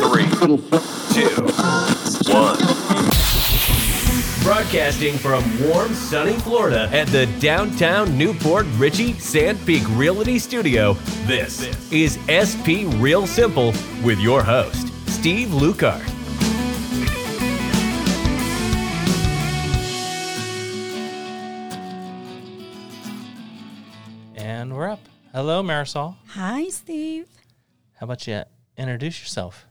three, two, one. Broadcasting from warm, sunny Florida at the downtown Newport Richie SandPeak Realty Studio, this is SP Real Simple with your host, Steve Lucart. And we're up. Hello, Marisol. Hi, Steve. How about you introduce yourself?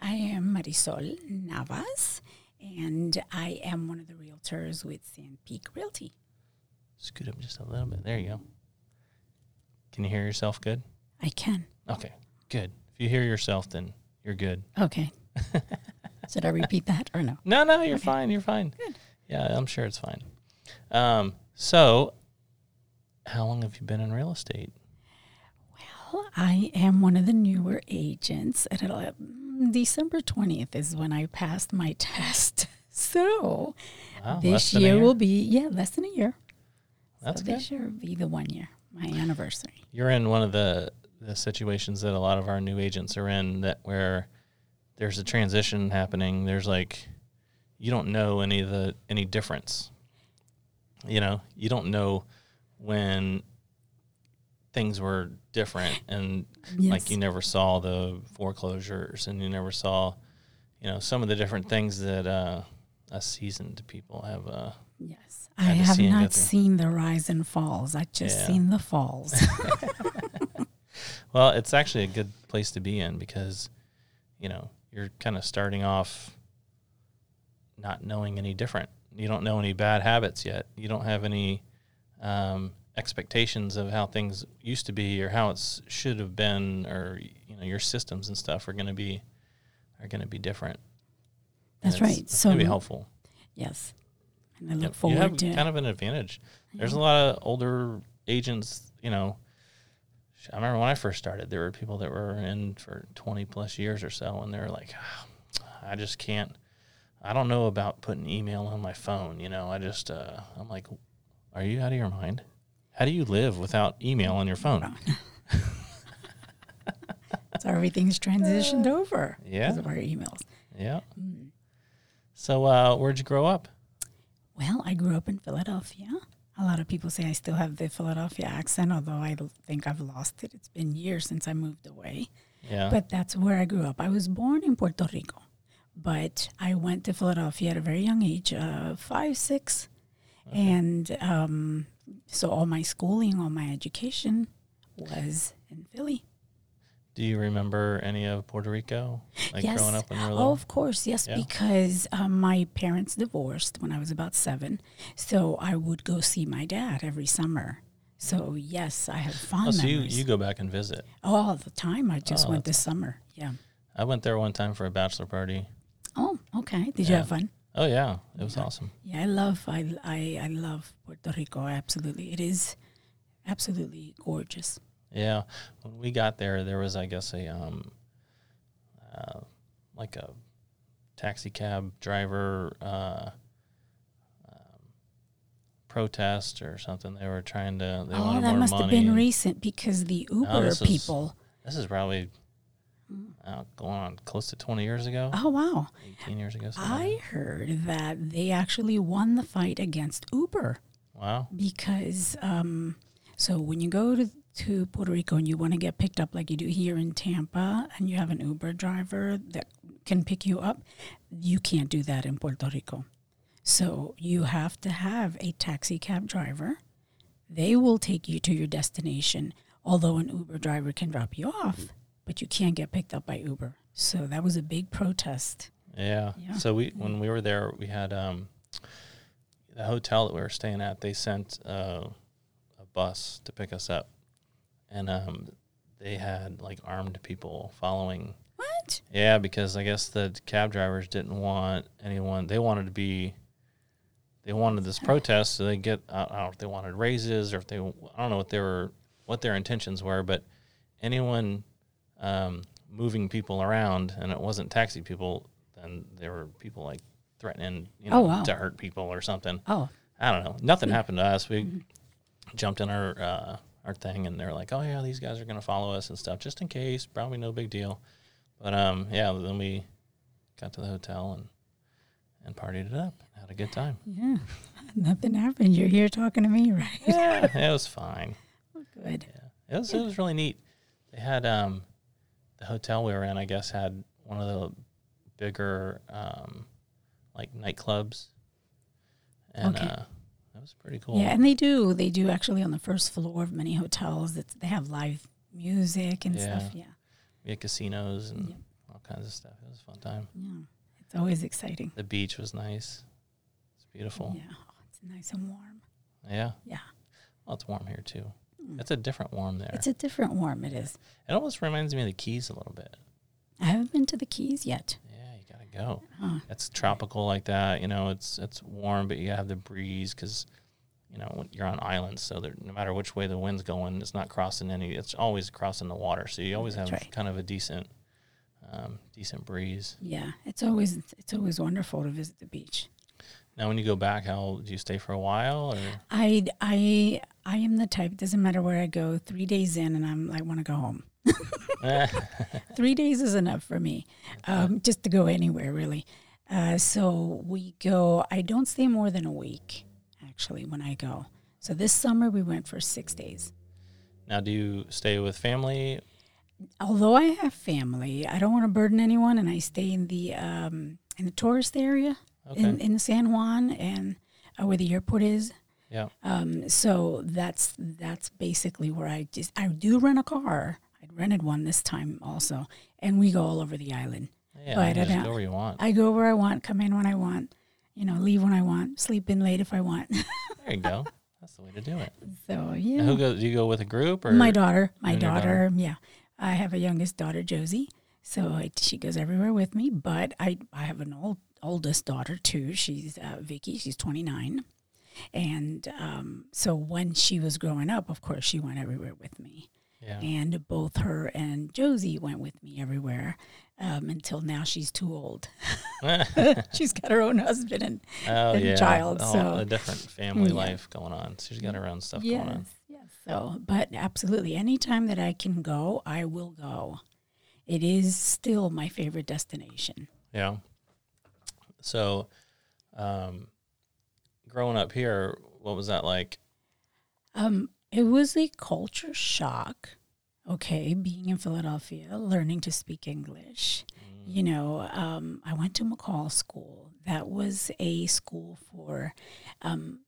I am Marisol Navas, and I am one of the realtors with SandPeak Realty. Scoot up just a little bit. There you go. Can you hear yourself good? I can. Okay, good. If you hear yourself, then you're good. Okay. Should I repeat that or no? No, no, you're fine. You're fine. Good. Yeah, I'm sure it's fine. Um, so, how long have you been in real estate? Well, I am one of the newer agents. It'll, mm, December 20th is when I passed my test. So Wow, this year, year? will be, yeah, less than a year. That's so good. this year will be the one year, my anniversary. You're in one of the the situations that a lot of our new agents are in that where there's a transition happening. There's like you don't know any of the any difference. You know, you don't know when things were different and like you never saw the foreclosures and you never saw you know some of the different things that uh us seasoned people have uh Yes. I have see not seen the rise and falls. I just Yeah. seen the falls. Well, it's actually a good place to be in because, you know, you're kind of starting off not knowing any different. You don't know any bad habits yet. You don't have any um, expectations of how things used to be or how it should have been, or you know, your systems and stuff are going to be are going to be different. And That's right. It's So be helpful. yes, and I look Yep. forward you have to. kind of an advantage. There's a lot of older agents, you know. I remember when I first started, there were people that were in for 20 plus years or so, and they're like, "Ah, I just can't, I don't know about putting email on my phone. You know, I just, uh, I'm like, are you out of your mind? How do you live without email on your phone? so everything's transitioned over Yeah. because of our emails. Yeah. Mm. So, uh, where'd you grow up? Well, I grew up in Philadelphia. A lot of people say I still have the Philadelphia accent, although I think I've lost it. It's been years since I moved away. Yeah. But that's where I grew up. I was born in Puerto Rico, but I went to Philadelphia at a very young age, uh, five, six. And um, so all my schooling, all my education was in Philly. do you remember any of Puerto Rico? Like yes. growing up when you were Oh, of course, yes, Yeah. because um, my parents divorced when I was about seven, so I would go see my dad every summer. So yes, I have fond Oh, so you, memories. you go back and visit. all the time. I just Oh, went this summer. Yeah. I went there one time for a bachelor party. Oh, okay. Did you have fun? Oh yeah, it was awesome. Yeah, I love I, I I love Puerto Rico. Absolutely, it is absolutely gorgeous. Yeah, when we got there, there was I guess a um, uh, like a taxi cab driver uh, um, protest or something. They were trying to. They oh, wanted that more must money. have been recent because the Uber this is- people. This is probably uh, going on close to twenty years ago, Oh wow! eighteen years ago. like I heard that they actually won the fight against Uber. Wow. because um, so when you go to to Puerto Rico and you want to get picked up like you do here in Tampa, and you have an Uber driver that can pick you up, you can't do that in Puerto Rico. So you have to have a taxi cab driver. They will take you to your destination, although an Uber driver can drop you off, but you can't get picked up by Uber. So that was a big protest. Yeah. Yeah. So we when we were there, we had um, the hotel that we were staying at. They sent uh, a bus to pick us up, and um, they had like armed people following. What? Yeah, because I guess the cab drivers didn't want anyone. They wanted to be. They wanted this protest, so they get. I don't know if they wanted raises or if they. I don't know what they were, what their intentions were, but anyone um, moving people around, and it wasn't taxi people, then there were people like threatening, you know, Oh, wow. to hurt people or something. Oh, I don't know. Nothing happened to us. We jumped in our uh, our thing, and they're like, "Oh yeah, these guys are going to follow us and stuff, just in case. Probably no big deal." But um, yeah, then we got to the hotel and and partied it up. Had a good time. Yeah. Nothing happened. You're here talking to me, right? Yeah, it was fine. Good. Yeah, it was it was really neat. They had um, the hotel we were in. I guess had one of the bigger um, like nightclubs, and Okay. uh, that was pretty cool. Yeah, and they do. They do actually on the first floor of many hotels. It's, they have live music and stuff. Yeah. We had casinos and Yep. all kinds of stuff. It was a fun time. Yeah. It's always exciting. The beach was nice. It's beautiful. Yeah. Oh, it's nice and warm. Yeah. Yeah. Well, it's warm here too. It's a different warm there. It's a different warm. It is. it almost reminds me of the Keys a little bit. I haven't been to the Keys yet. Yeah, you gotta go. Huh. It's tropical like that. You know, it's it's warm, but you have the breeze because you know you're on islands, so no matter which way the wind's going, it's not crossing any. It's always crossing the water, so you always That's have right. kind of a decent, um, decent breeze. Yeah. It's always it's always wonderful to visit the beach. Now, when you go back, how do you stay for a while? Or I I I am the type. It doesn't matter where I go. Three days in, and I'm I want to go home. Three days is enough for me, um, just to go anywhere really. Uh, so we go. I don't stay more than a week, actually, when I go. So this summer we went for six days. now, do you stay with family? Although I have family, I don't want to burden anyone, and I stay in the um, in the tourist area Okay. in in San Juan and uh, where the airport is. Yeah. Um, so that's that's basically where I just I do rent a car. I rented one this time also, and we go all over the island. Yeah. But you I go where you want. I go where I want, come in when I want, you know, leave when I want, sleep in late if I want. There you go. That's the way to do it. so Now, yeah, who goes? Do you go with a group or my daughter, my your daughter, yeah, I have a youngest daughter, Josie. So I, she goes everywhere with me. But I I have an old oldest daughter too. She's uh, Vicky. She's twenty nine. And um, so when she was growing up, of course, she went everywhere with me. Yeah. and both her and Josie went with me everywhere um, until now she's too old. she's got her own husband and oh and yeah. child, so- a different family Yeah. life going on. She's got her own stuff going on. yes, yes. So, but absolutely, anytime that I can go, I will go. It is still my favorite destination. Yeah. So, um, growing up here, what was that like? Um, it was a culture shock. Okay, being in Philadelphia, learning to speak English. You know, um, I went to McCall School. That was a school for um,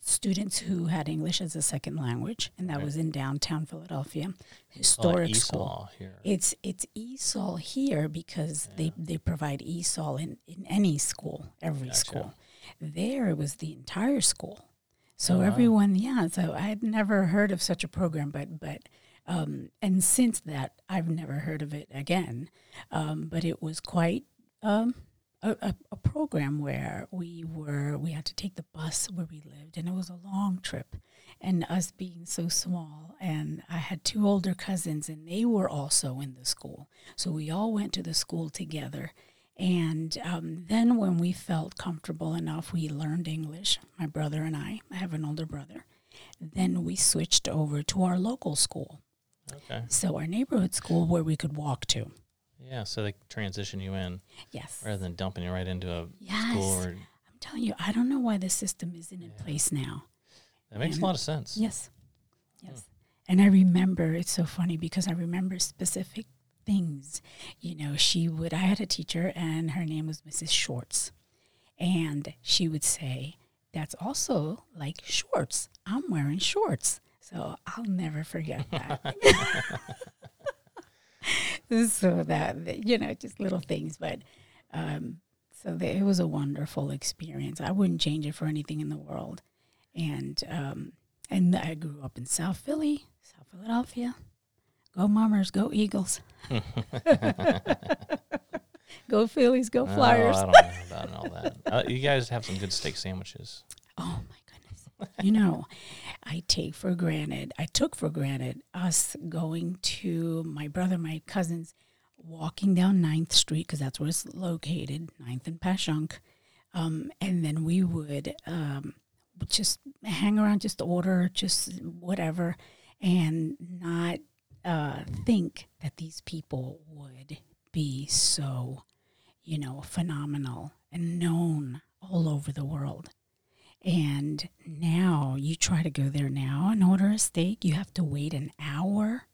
students who had English as a second language, and that Right. was in downtown Philadelphia. Like Historic school. Here. It's it's ESOL here because they, they provide ESOL in, in any school, every Gotcha. school. There it was the entire school. So Oh, wow. everyone, yeah. So I had never heard of such a program, but but um, and since that I've never heard of it again. Um, but it was quite um, a, a, a program where we were we had to take the bus where we lived, and it was a long trip. And us being so small, and I had two older cousins, and they were also in the school, so we all went to the school together. And um, then when we felt comfortable enough, we learned English. My brother and I. I have an older brother. Then we switched over to our local school, Okay. so our neighborhood school where we could walk to. Yeah. So they transition you in Yes. rather than dumping you right into a Yes. school. Or, I'm telling you, I don't know why the system isn't in place now. that makes a lot of sense. Yes. Yes. And I remember, it's so funny because I remember specific things. You know, she would, I had a teacher and her name was Mrs. Shorts. And she would say, That's also like shorts. I'm wearing shorts. So I'll never forget that. so that, you know, just little things. But um, so the, it was a wonderful experience. I wouldn't change it for anything in the world. And um, and I grew up in South Philly, South Philadelphia. Go Mummers, go Eagles. go Phillies, go Oh, Flyers. I don't know about all that. Uh, you guys have some good steak sandwiches. Oh my goodness. you know, I take for granted, I took for granted us going to my brother, my cousins, walking down 9th Street, because that's where it's located, 9th and Passyunk. Um, and then we would um, just hang around, just order, just whatever, and not uh, think that these people would be so, you know, phenomenal and known all over the world. And now you try to go there now and order a steak, you have to wait an hour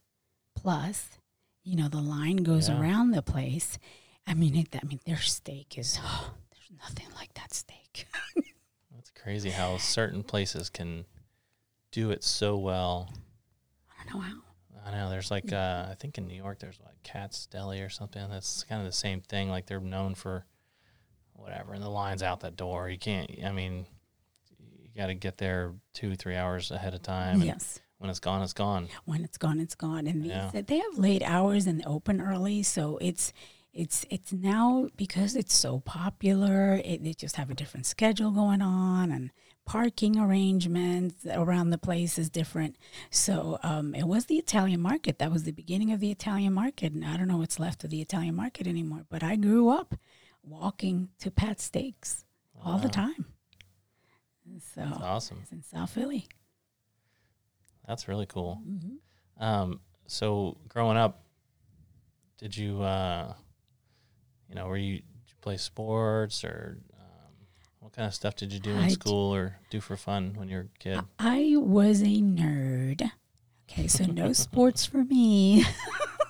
plus. You know, the line goes Yeah. around the place. I mean, it, I mean, their steak is, oh, there's nothing like that steak. That's crazy how certain places can do it so well. I don't know how. I know there's like uh, I think in New York there's like Katz's Deli or something that's kind of the same thing. Like they're known for whatever, and the line's out that door. You can't. I mean, you got to get there two three hours ahead of time. and Yes. When it's gone, it's gone. when it's gone, it's gone. And these- Yeah. they have late hours and open early, so it's it's it's now because it's so popular. It, they just have a different schedule going on, and parking arrangements around the place is different. So um, it was the Italian market. That was the beginning of the Italian market, and I don't know what's left of the Italian market anymore. But I grew up walking to Pat Steaks all the time. So That's awesome. it's in South Philly. That's really cool. Mm-hmm. Um, so growing up, did you, uh, you know, were you, did you play sports or what kind of stuff did you do in I d- school or do for fun when you were a kid? I was a nerd. Okay, so no sports for me.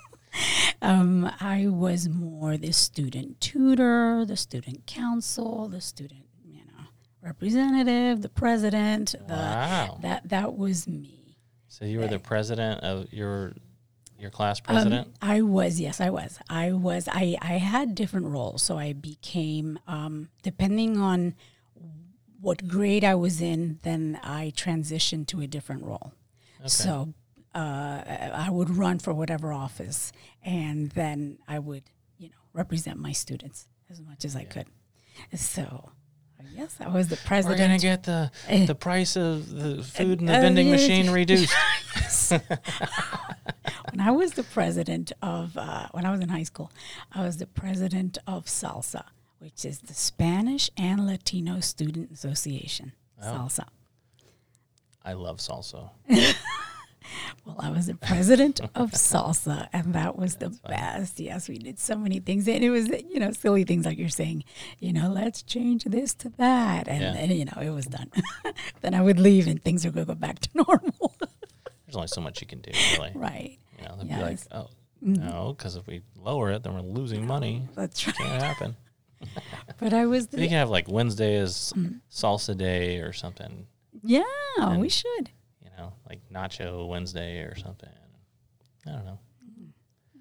um, I was more the student tutor, the student council, the student, you know, representative, the president. The, wow. That that was me. So you were the president of your your class Um, president. I was, yes, I was. I was. I I had different roles, so I became um, depending on what grade I was in. Then I transitioned to a different role. Okay. So uh, I would run for whatever office, and then I would, you know, represent my students as much as I could. So, yes, I was the president. we're gonna get the Eh. the price of the food in the uh, vending machine reduced. when I was the president of, uh, when I was in high school, I was the president of SALSA, which is the Spanish and Latino Student Association. SALSA. I love salsa. Well, I was the president of salsa, and that was the best. Yes, we did so many things, and it was you know silly things like you're saying, you know, let's change this to that, and, Yeah. and you know it was done. then I would leave, and things would go back to normal. There's only so much you can do, really. right. You know, they'd be like, Yes. Mm-hmm. oh no, because if we lower it, then we're losing money. That's right. Can't happen. But I was You the can have like Wednesday is Mm. salsa day or something. yeah. And- we should. Like Nacho Wednesday or something. I don't know.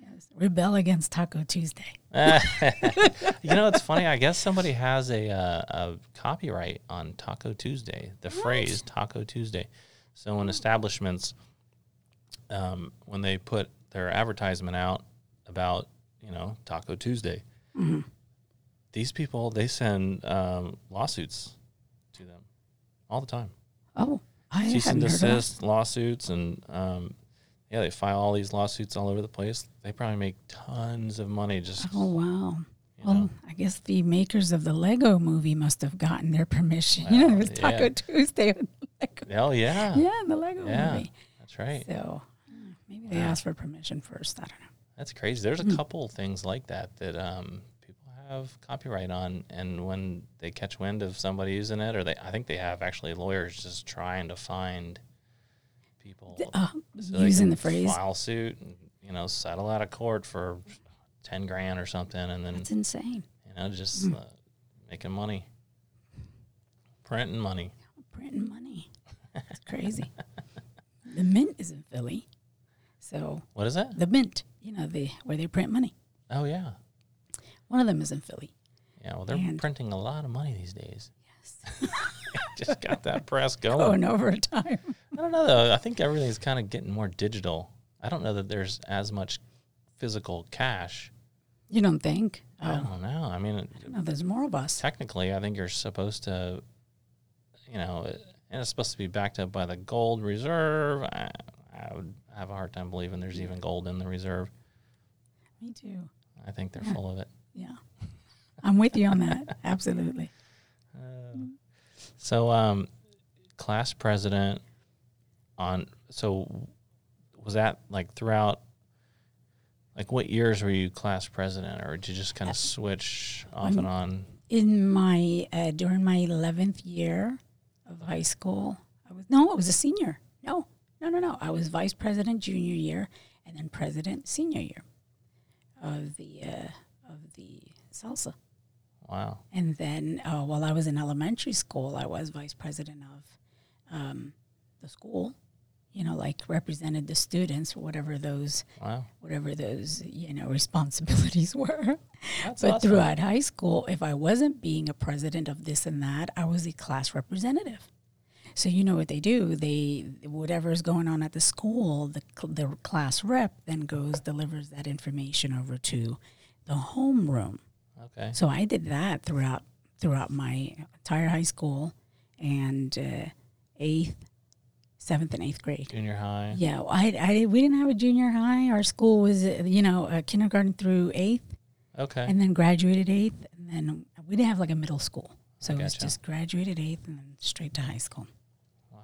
Yes. Rebel against Taco Tuesday. you know, it's funny. I guess somebody has a, uh, a copyright on Taco Tuesday, the phrase Taco Tuesday. So when establishments, um, when they put their advertisement out about, you know, Taco Tuesday, these people, they send um, lawsuits to them all the time. Oh, I Cease and desist lawsuits and, um, yeah, they file all these lawsuits all over the place. They probably make tons of money just Oh wow. Well, know. I guess the makers of the Lego movie must have gotten their permission. you know, it was Taco yeah. Tuesday. with Lego. Oh yeah, Yeah, the Lego Yeah. movie. that's right. So maybe they asked for permission first. I don't know. That's crazy. There's a Mm. couple things like that that um, have copyright on, and when they catch wind of somebody using it, or they, I think they have actually lawyers just trying to find people Uh, so using the phrase. file suit and you know settle out of court for ten grand or something, and then That's insane. you know just Mm. uh, making money, printing money. Printing money. That's crazy. the mint is in Philly. So What is that? the mint, you know, the where they print money. Oh yeah, One of them is in Philly. yeah. Well, they're And- printing a lot of money these days. Yes. Just got that press Going going. over time. I don't know though. I think everything's kind of getting more digital. I don't know that there's as much physical cash. You don't think? I Oh, don't know. I mean, no, there's more of us. technically, I think you're supposed to, you know, and it's supposed to be backed up by the gold reserve. I, I would have a hard time believing there's even gold in the reserve. Me too. I think they're full of it. Yeah. I'm with you on that. Absolutely. So, um, class president on. So, was that like throughout? Like, what years were you class president, or did you just kind of switch off and on? in my uh, during my 11th year of high school i was no i was a senior no no no no i was vice president junior year and then president senior year of the uh, of the salsa Wow. and then uh, while i was in elementary school i was vice president of um, the school you know like represented the students or whatever those Wow. whatever those you know responsibilities were That's but awesome. throughout high school, if I wasn't being a president of this and that, I was a class representative. So you know what they do? They whatever's going on at the school, the the class rep then goes delivers that information over to the homeroom. Okay. So I did that throughout throughout my entire high school and uh, eighth, seventh, and eighth grade. Junior high. Yeah, I, I we didn't have a junior high. Our school was you know uh, kindergarten through eighth Okay. and then graduated eighth, and then we didn't have like a middle school, so it was just graduated eighth and then straight to high school. wow.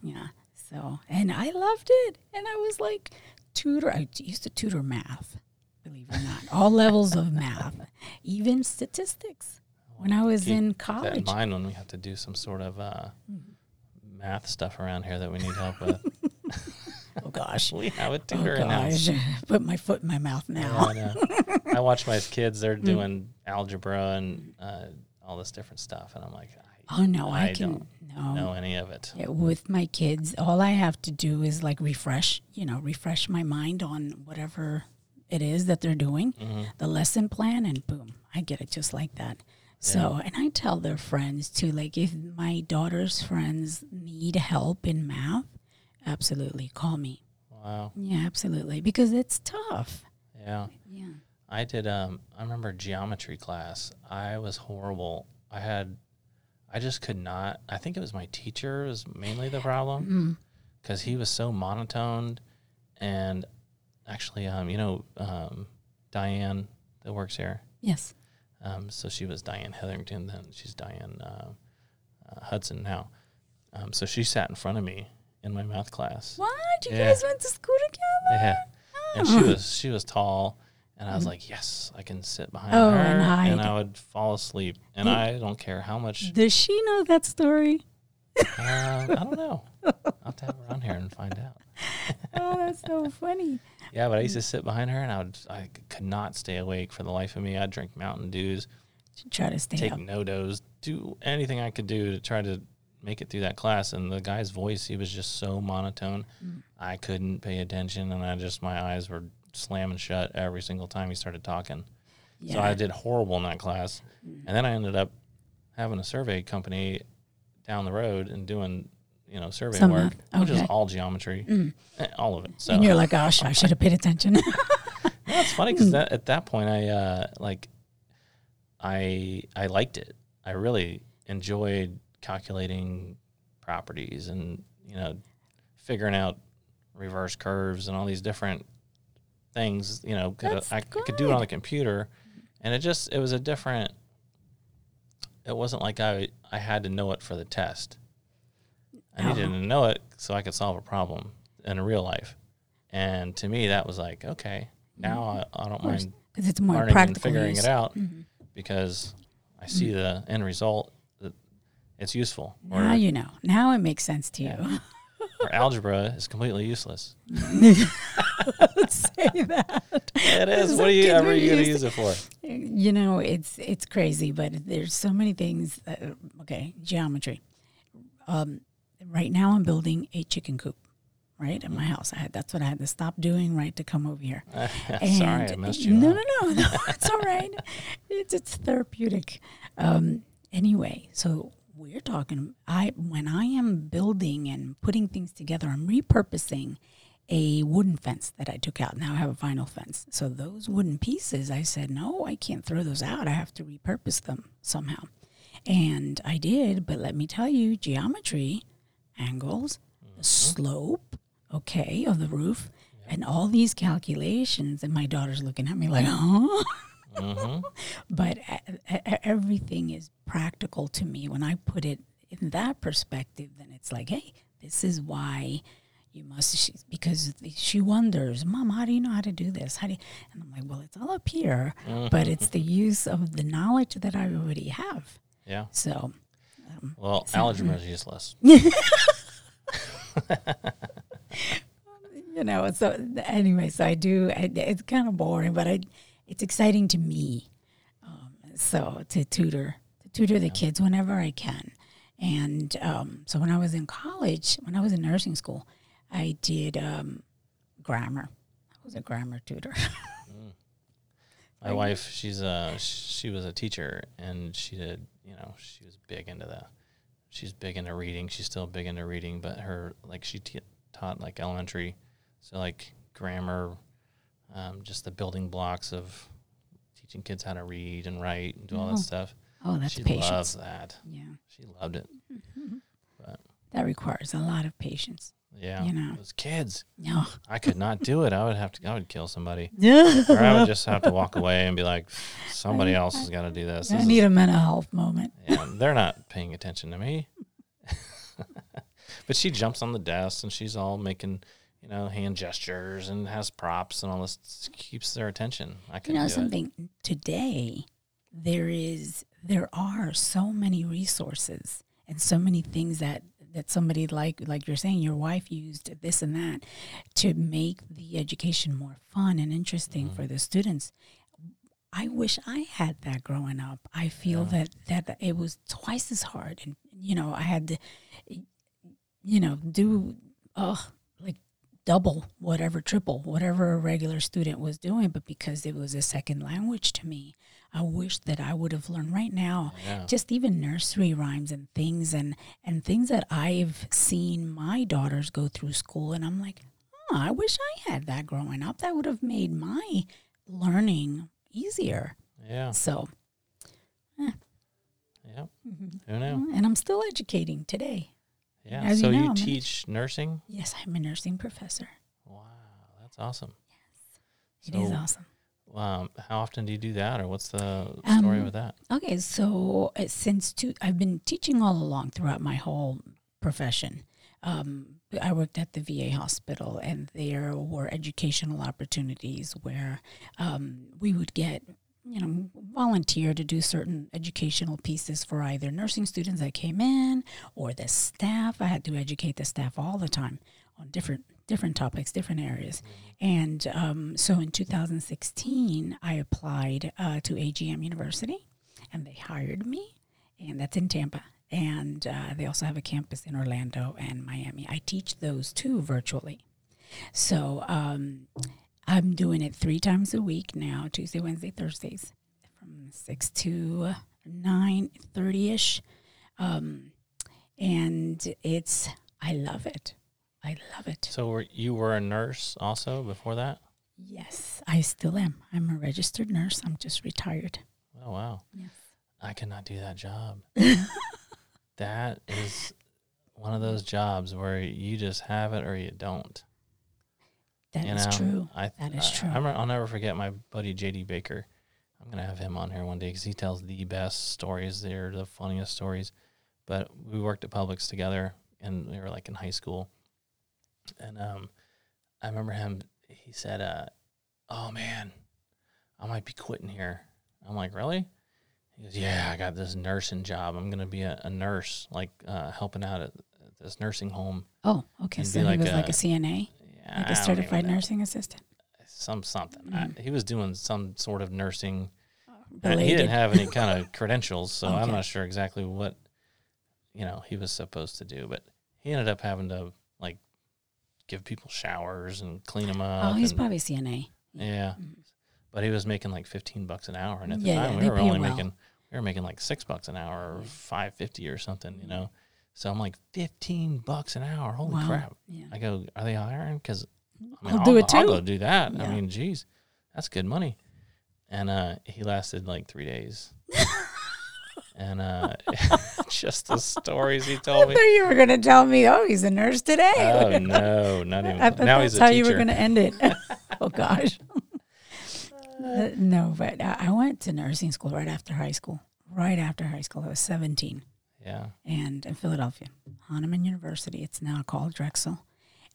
Yeah, so and I loved it, and I was like tutor. I used to tutor math, believe it or not, all levels of math, even statistics. When I was Keep in That in college, mind when we have to do some sort of uh, math stuff around here that we need help with. oh gosh, we have a oh tutor house. gosh, put my foot in my mouth Yeah, now. I, know. I watch my kids; Mm. they're doing algebra and uh, all this different stuff, and I'm like, I Oh no, I, I can don't no. know any of it. Yeah, with my kids, all I have to do is like refresh, you know, refresh my mind on whatever it is that they're doing, Mm-hmm. the lesson plan, and boom, I get it just like that. So, and I tell their friends too, like if my daughter's friends need help in math, absolutely call me. Wow. Yeah, absolutely, because it's tough. Yeah. Yeah. I did. Um, I remember geometry class. I was horrible. I had, I just could not. I think it was my teacher was mainly the problem because he was so monotoned, and actually, um, you know, um, Diane that works here. Yes. Um, so she was Diane Hetherington. Then she's Diane uh, uh, Hudson now. Um, so she sat in front of me in my math class. What? You Yeah. guys went to school together? Yeah. And she was she was tall and I was like, Yes, I can sit behind Oh, her and hide. I would fall asleep. And I don't care how much Does she know that story? um, I don't know. I'll have to have her on here and find out. Oh, that's so funny. Yeah, but I used to sit behind her and I would I could not stay awake for the life of me. I'd drink Mountain Dews, Try to stay take up. NoDoz, do anything I could do to try to make it through that class. And the guy's voice, he was just so monotone. Mm. I couldn't pay attention and I just my eyes were slamming shut every single time he started talking. So I did horrible in that class. And then I ended up having a survey company down the road and doing, you know, survey Some work, math. which is all geometry, eh, all of it. So and you're like, gosh, I should have paid attention. no, it's funny because that, at that point, I uh, like, I I liked it. I really enjoyed calculating properties and you know figuring out reverse curves and all these different things. You know, could, I, I could do it on the computer, and it just it was a different. It wasn't like I I had to know it for the test. I needed Oh. to know it so I could solve a problem in real life. And to me, that was like, okay, now mm-hmm. I, I don't mind because it's more learning and practical figuring use. it out mm-hmm. because I see mm-hmm. the end result that it's useful. Or, Now you know. Now it makes sense to you. or algebra is completely useless. Say that. It is. What are you ever gonna use- use it for? You know, it's it's crazy, but there's so many things. That, okay, geometry. Um, right now, I'm building a chicken coop. Right at my house, I had that's what I had to stop doing. Right to come over here. Sorry, I And- messed you no. No, no, no. It's all right. It's it's therapeutic. Um, anyway, so we're talking. I when I am building and putting things together, I'm repurposing a wooden fence that I took out. Now I have a vinyl fence. So those wooden pieces, I said, no, I can't throw those out. I have to repurpose them somehow. And I did, but let me tell you, geometry, angles, the slope, okay, of the roof, and all these calculations. And my daughter's looking at me like, huh? hmm but everything is practical to me when i put it in that perspective then it's like hey this is why You must she, because she wonders, Mom, how do you know how to do this? How do you? And I'm like, well, it's all up here, but it's the use of the knowledge that I already have. Yeah. So Well, algebra is useless. you know so anyway so i do I, it's kind of boring but i it's exciting to me. Um, so to tutor to tutor the kids whenever i can. And um, so when i was in college when i was in nursing school i did um, grammar. I was a grammar tutor. My wife, she's a she was a teacher, and she did you know she was big into that. She's big into reading. She's still big into reading, but her like she t- taught like elementary, so like grammar, um, just the building blocks of teaching kids how to read and write and do all that stuff. oh that's she patience loves that. yeah She loved it. But that requires a lot of patience yeah, You know. those kids, no I could not do it. I would have to. I would kill somebody, yeah or I would just have to walk away and be like, somebody else has got to do this. i This is- need a mental health moment Yeah, they're not paying attention to me. but she jumps on the desk and she's all making, you know, hand gestures and has props and all this keeps their attention. I can you know do something today there is there are so many resources and so many things that that somebody like like you're saying your wife used this and that to make the education more fun and interesting for mm. the students. I wish i had that growing up. I feel that that it was twice as hard and you know i had to you know do oh like double whatever triple whatever a regular student was doing but because it was a second language to me i wish that i would have learned right now Yeah. just even nursery rhymes and things and and things that i've seen my daughters go through school and i'm like oh, i wish i had that growing up that would have made my learning easier. Yeah. so eh. Yeah. Mm-hmm. Who knew? and i'm still educating today Yeah. As so you you, know, in- teach nursing? yes i'm a nursing professor Wow, that's awesome. It is So, awesome Um, how often do you do that, or what's the story Um, with that? Okay, so uh, since two, I've been teaching all along throughout my whole profession. Um, I worked at the VA hospital, and there were educational opportunities where um, we would get, you know, volunteer to do certain educational pieces for either nursing students that came in or the staff. I had to educate the staff all the time on different different topics, different areas. And um, so in 2016, I applied uh, to AGM University, and they hired me, and that's in Tampa. And uh, they also have a campus in Orlando and Miami. I teach those two virtually. So um, I'm doing it three times a week now: Tuesday, Wednesday, Thursdays, from six to nine thirty ish. Um, and it's I love it. I love it. So were, you were a nurse also before that? Yes, I still am. I'm a registered nurse. I'm just retired. Oh wow. Yes. I cannot do that job. that is one of those jobs where you just have it or you don't. That you is know, true. I, That is I- true. I'm, I'll never forget my buddy JD Baker. I'm gonna have him on here one day because he tells the best stories. They're the funniest stories. But we worked at Publix together, and we were like in high school. And um, I remember him. He said, uh, "Oh man, I might be quitting here." I'm like, "Really?" He goes, "Yeah, I got this nursing job. I'm gonna be a, a nurse, like uh, helping out at, at this nursing home." Oh, okay. So he like was like a- a CNA, Yeah, like a certified nursing assistant. some something. Mm-hmm. I, he was doing some sort of nursing. Uh, He didn't have any kind of credentials, so I'm not sure exactly what you know he was supposed to do. But he ended up having to give people showers and clean them up. Oh, he's and- probably CNA. yeah, but he was making like 15 bucks an hour, and at the Yeah, time yeah, we were only well. making we were making like six bucks an hour or five fifty or something, you know. So I'm like 15 bucks an hour. Holy Wow. crap! Yeah. I go, are they hiring? Because I mean, I'll do it too. I'll go do that. I mean, geez, that's good money. And uh, he lasted like three days. and uh, just the stories he told me. I thought you were going to tell me, oh, he's a nurse today. Oh no, not even. I thought now he's a how teacher. you were going to end it. oh gosh. Uh, no, but I went to nursing school right after high school. Right after high school, I was 17, yeah, and in Philadelphia, Hahnemann University. It's now called Drexel,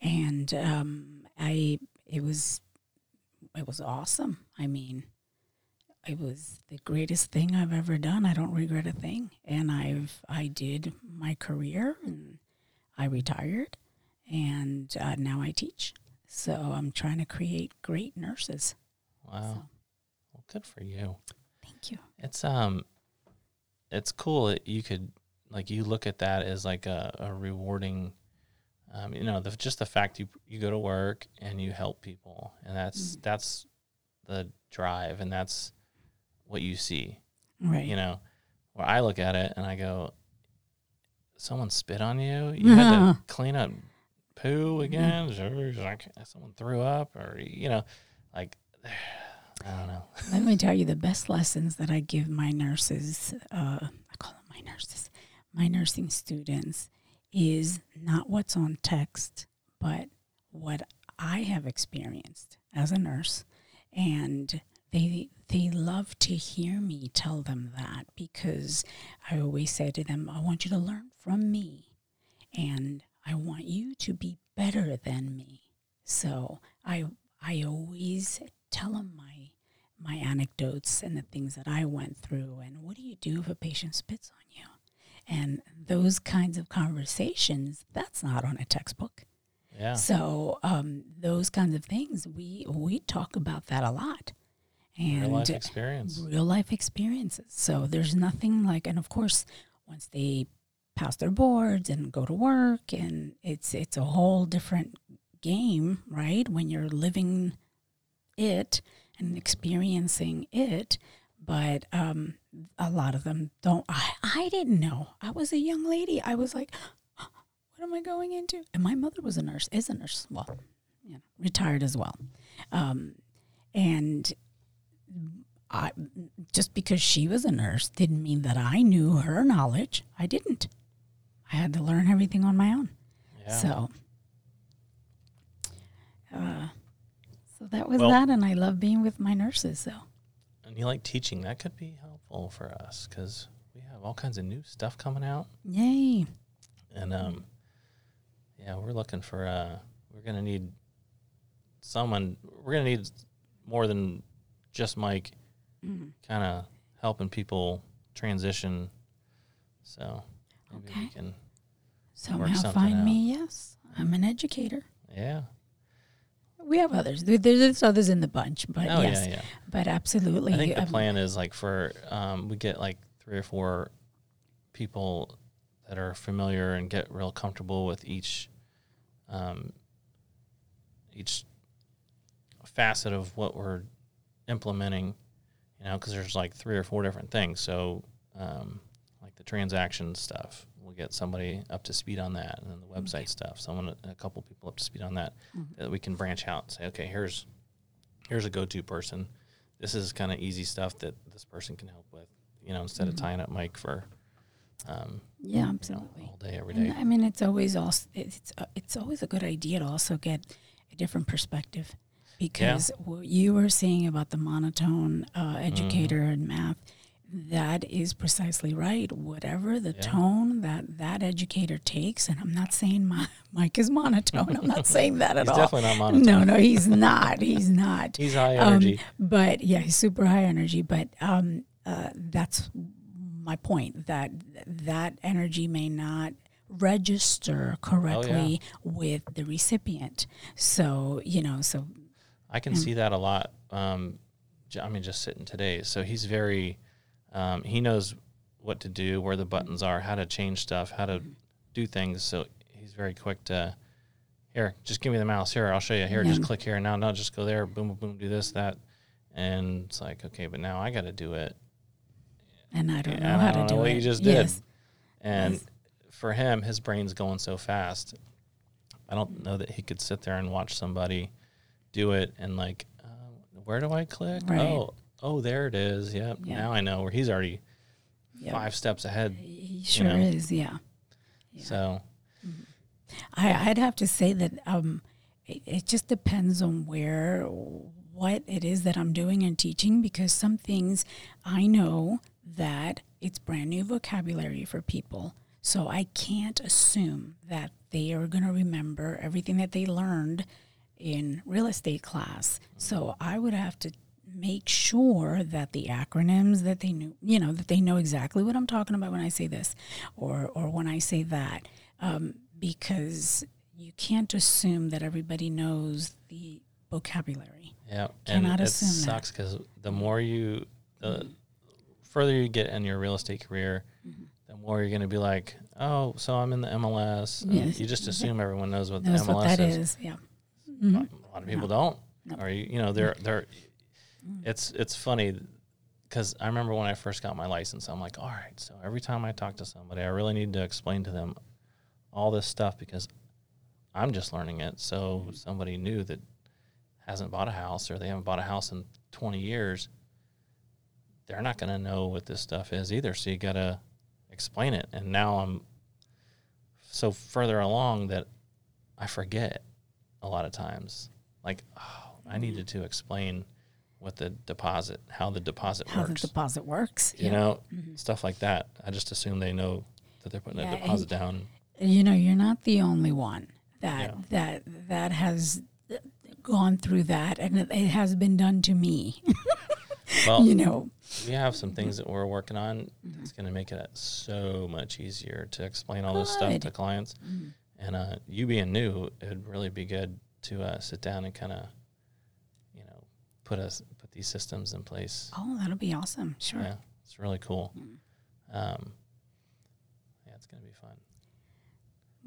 and um, I it was it was awesome. I mean, it was the greatest thing I've ever done. I don't regret a thing. And I've I did my career and I retired and uh, now I teach. So I'm trying to create great nurses. Wow. So, Well, good for you. thank you. It's um, it's cool. that you could like you look at that as like a, a rewarding. Um, you know, the, just the fact you you go to work and you help people, and that's that's the drive, and that's what you see. Right. You know, where I look at it and I go, someone spit on you. You had to clean up poo again. Like someone threw up, or you know, like I don't know. Let me tell you the best lessons that I give my nurses, uh, I call them my nurses, my nursing students, is not what's on text, but what I have experienced as a nurse. And they they love to hear me tell them that because I always say to them, I want you to learn from me and I want you to be better than me. So I I always tell them my my anecdotes and the things that I went through and what do you do if a patient spits on you? And those kinds of conversations, that's not on a textbook. Yeah. So um, those kinds of things, we we talk about that a lot, and Real life experience. real life experiences. So there's nothing like, and of course, once they pass their boards and go to work, and it's it's a whole different game, right? When you're living it and experiencing it, but um, a lot of them don't. I I didn't know. I was a young lady. I was like, what am I going into? And my mother was a nurse, is a nurse. Well, you know, retired as well, um, and I just because she was a nurse didn't mean that I knew her knowledge. I didn't. I had to learn everything on my own. Yeah. So, uh, so that was Well- that, and I love being with my nurses. So, and you like teaching, that could be helpful for us because we have all kinds of new stuff coming out. yay! And um, yeah, we're looking for uh, we're gonna need someone. We're gonna need more than just Mike, Mhm. kind of helping people transition. So maybe we Okay. can. Somehow find out. me. Yes, I'm an educator. Yeah. We have others. There's others in the bunch, but Oh yes, yeah, yeah. but absolutely. I think the um, plan is like for um, we get like three or four people that are familiar and get real comfortable with each um, each facet of what we're implementing. You know, because there's like three or four different things. So, um, like the transaction stuff, we'll get somebody up to speed on that, and then the website stuff, someone, a couple people up to speed on that, that we can branch out and say, okay, here's here's a go-to person. This is kind of easy stuff that this person can help with. You know, instead of tying up Mike for, um, Yeah, you know, absolutely. all day every day. And. I mean, it's always also it's uh, it's always a good idea to also get a different perspective because what you were saying about the monotone uh, educator Mm-hmm. in math, that is precisely right. Whatever the Yeah. tone that that educator takes, and I'm not saying my Mike is monotone. I'm not saying that at He's all. definitely not monotone. No, no, he's not. He's not. He's high Um, energy. but yeah, he's super high energy. But um, uh, that's my point that that energy may not register correctly with the recipient. So you know, so I can see that a lot. Um, I mean, just sitting today. So he's very, um, he knows what to do, where the buttons are, how to change stuff, how to do things. So he's very quick to, here, just give me the mouse. Here, I'll show you. Here, just click here. Now, now, just go there. Boom, boom, boom. Do this, that, and it's like, okay, but now I got to do it. and I don't And know I how don't to know do what it. you just did. Yes. And Yes. for him, his brain's going so fast. I don't know that he could sit there and watch somebody do it and like, uh, where do I click? Right. Oh, oh, there it is. Yep. Yeah. Now I know where he's already Yep. five steps ahead. He sure know. is. Yeah. So I, I'd have to say that um, it, it just depends on where, what it is that I'm doing and teaching, because some things I know that it's brand new vocabulary for people. So I can't assume that they are going to remember everything that they learned in real estate class. So I would have to make sure that the acronyms that they knew, you know, that they know exactly what I'm talking about when I say this or, or when I say that. Um, because you can't assume that everybody knows the vocabulary. Yeah, and Cannot it assume that. sucks because the more you, the further you get in your real estate career, Mm-hmm. the more you're going to be like, oh, so I'm in the MLS. Yes. You just assume everyone knows what Knows the MLS what that is. is. Yeah. Mm-hmm. A lot of people don't. No. Or you, you know, they're mm. they're. Mm. It's it's funny because I remember when I first got my license, I'm like, all right, so every time I talk to somebody, I really need to explain to them all this stuff because I'm just learning it. So mm-hmm. somebody new that hasn't bought a house or they haven't bought a house in 20 years, they're not going to know what this stuff is either. So you got to explain it. And now I'm so further along that I forget a lot of times. Like, oh, I needed to explain what the deposit, how the deposit How works. the deposit works. you know, mm-hmm. stuff like that. I just assume they know that they're putting Yeah, a deposit down. you know you're not the only one that Yeah. that that has gone through that and it, it has been done to me Well, you know we have some things that we're working on that's going to make it so much easier to explain all this stuff to clients. Mm-hmm. And uh, you being new, it would really be good to uh, sit down and kind of, you know, put us put these systems in place. oh that'll be awesome sure Yeah, it's really cool. Um, yeah, it's going to be fun.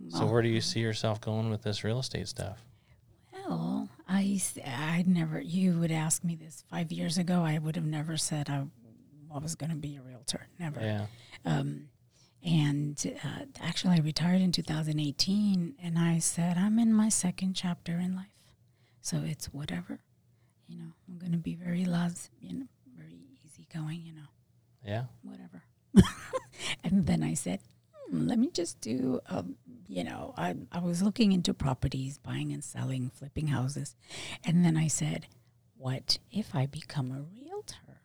So, where do you see yourself going with this real estate stuff? well i'd never you would ask me this five years ago i would have never said i, I was going to be a realtor never Yeah, um, and uh, actually, I retired in 2018, and I said I'm in my second chapter in life, so it's whatever, you know. I'm going to be very las, you know, very easygoing, you know, yeah, whatever. and then I said, hmm, let me just do, um, you know, I I was looking into properties, buying and selling, flipping houses, and then I said, what if I become a realtor?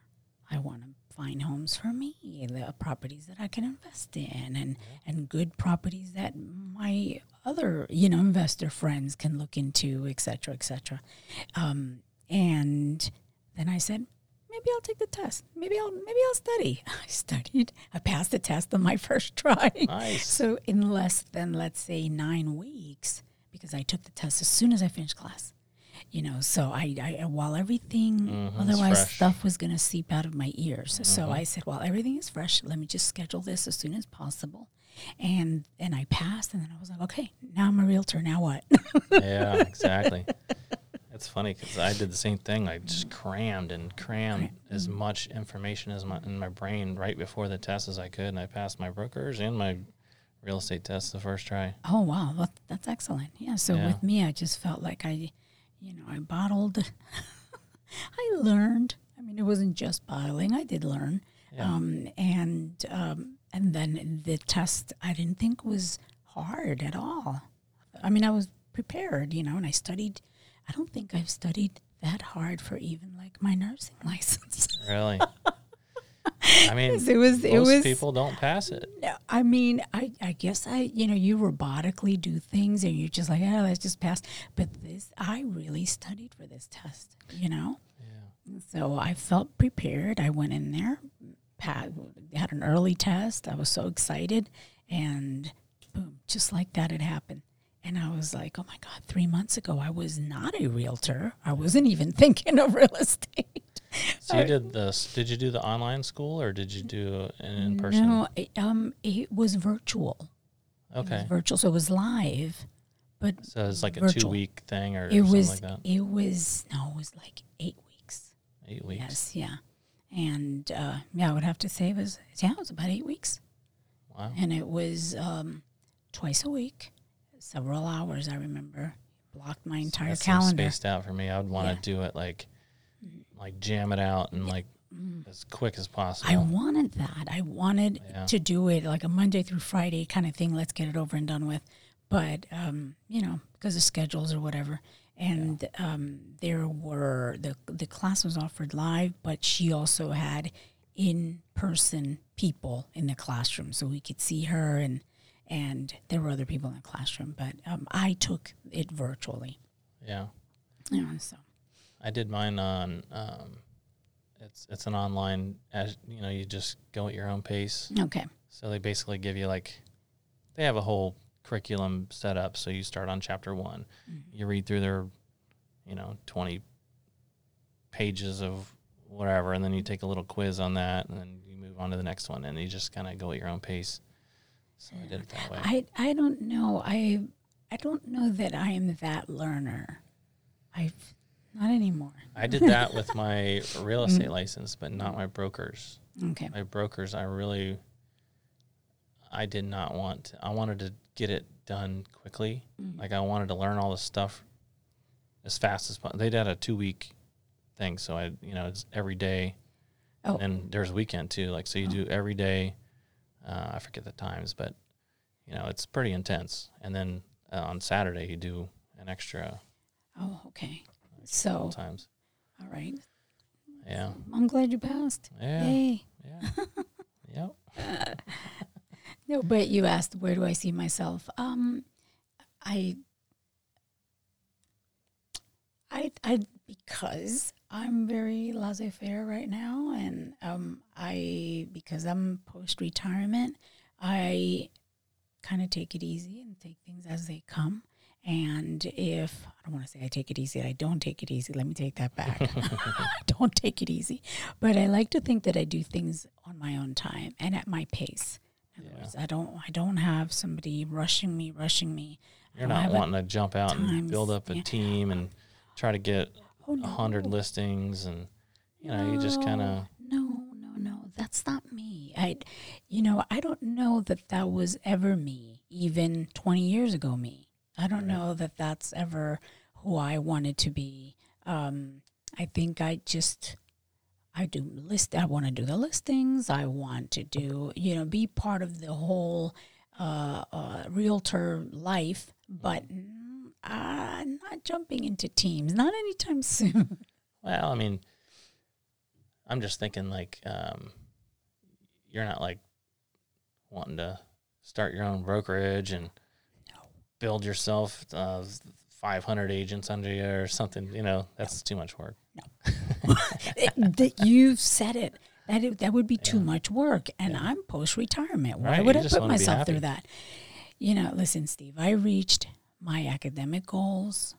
I want to find homes for me, the properties that I can invest in, and and good properties that my other you know investor friends can look into, et cetera, et cetera. Um, and then I said, maybe I'll take the test. Maybe I'll maybe I'll study. I studied. I passed the test on my first try. Nice. So in less than let's say nine weeks, because I took the test as soon as I finished class. You know, so I, I while everything Mhm, otherwise stuff was going to seep out of my ears. So I said, well, everything is fresh. Let me just schedule this as soon as possible. And and I passed, and then I was like, okay, now I'm a realtor. Now what? yeah, exactly. It's funny because I did the same thing. I just crammed and crammed as much information as my in my brain right before the test as I could, and I passed my brokers and my real estate test the first try. Oh wow, well, that's excellent. Yeah. So Yeah. with me, I just felt like I, you know, I bottled. I learned. I mean, it wasn't just bottling. I did learn. Yeah. Um, and um, and then the test I didn't think was hard at all. I mean, I was prepared, you know, and I studied. I don't think I've studied that hard for even like my nursing license. Really? I mean, it was. It most was. people don't pass it. No, I mean, I, I guess I, you know, you robotically do things and you're just like, oh, let's just pass. But this, I really studied for this test, you know? Yeah. So I felt prepared. I went in there, pat, had an early test. I was so excited. And boom, just like that, it happened. And I was like, oh my God, three months ago, I was not a realtor. I wasn't even thinking of real estate. So you did this? Did you do the online school or did you do an in person? No, it, um, it was virtual. It was Okay. virtual. So it was live, but So it's like a two week thing or it something was like that. it was no it was like eight weeks Eight weeks. yes yeah and uh, yeah i would have to say it was yeah it was about eight weeks Wow. and it was um, twice a week several hours i remember blocked my entire seems calendar spaced out for me. I would want to Yeah. do it like, like jam it out and like as quick as possible. I wanted that i wanted Yeah. to do it like a monday through friday kind of thing let's get it over and done with but um, you know because of schedules or whatever and um, there were the the class was offered live but she also had in person people in the classroom so we could see her and and there were other people in the classroom, but um, I took it virtually. Yeah. Know, so I did mine on. Um, it's it's an online. As you know, you just go at your own pace. okay, So they basically give you like, they have a whole curriculum set up. So you start on chapter one, you read through their, you know, twenty pages of whatever, and then you take a little quiz on that, and then you move on to the next one, and you just kind of go at your own pace. So I did it that way. I I don't know. I I don't know that I am that learner. I've not anymore. I did that with my real estate license, but not my brokers. Okay. my brokers, I really, I did not want. I wanted to get it done quickly. Like I wanted to learn all the stuff as fast as possible. They did a two week thing, so I, you know, it's every day, Oh. and there's a weekend too. Like so, you do every day. Uh, I forget the times, but you know, it's pretty intense. And then uh, on Saturday, you do an extra Oh, okay. So, times. all right. Yeah, I'm glad you passed. yeah, Yay. yeah, yep. No, but you asked where do I see myself? Um, I, I, I, because I'm very laissez-faire right now, and um, I because I'm post-retirement, I kind of take it easy and take things as they come. And if I don't want to say I take it easy, I don't take it easy. Let me take that back. I don't take it easy, but I like to think that I do things on my own time and at my pace. In other Yeah. words, I don't I don't have somebody rushing me, rushing me. You're not wanting to jump out and build up a yeah. team and try to get Oh, a hundred listings and you know you just kind of no, no, no. That's not me. I, you know, I don't know that that was ever me. Even twenty years ago, me. I don't know that that's ever who I wanted to be. Um, I think I just, I do list. I want to do the listings. I want to do, you know, be part of the whole uh, uh, realtor life, but. mm, I'm not jumping into teams, not anytime soon. well I mean I'm just thinking like um, you're not like wanting to start your own brokerage and build yourself uh, 500 agents under you or something you know that's too much work It- that you've said it. That it, that would be too much work, and I'm post retirement. Why Right, would you I put myself through that? You know, listen, Steve. I reached my academic goals.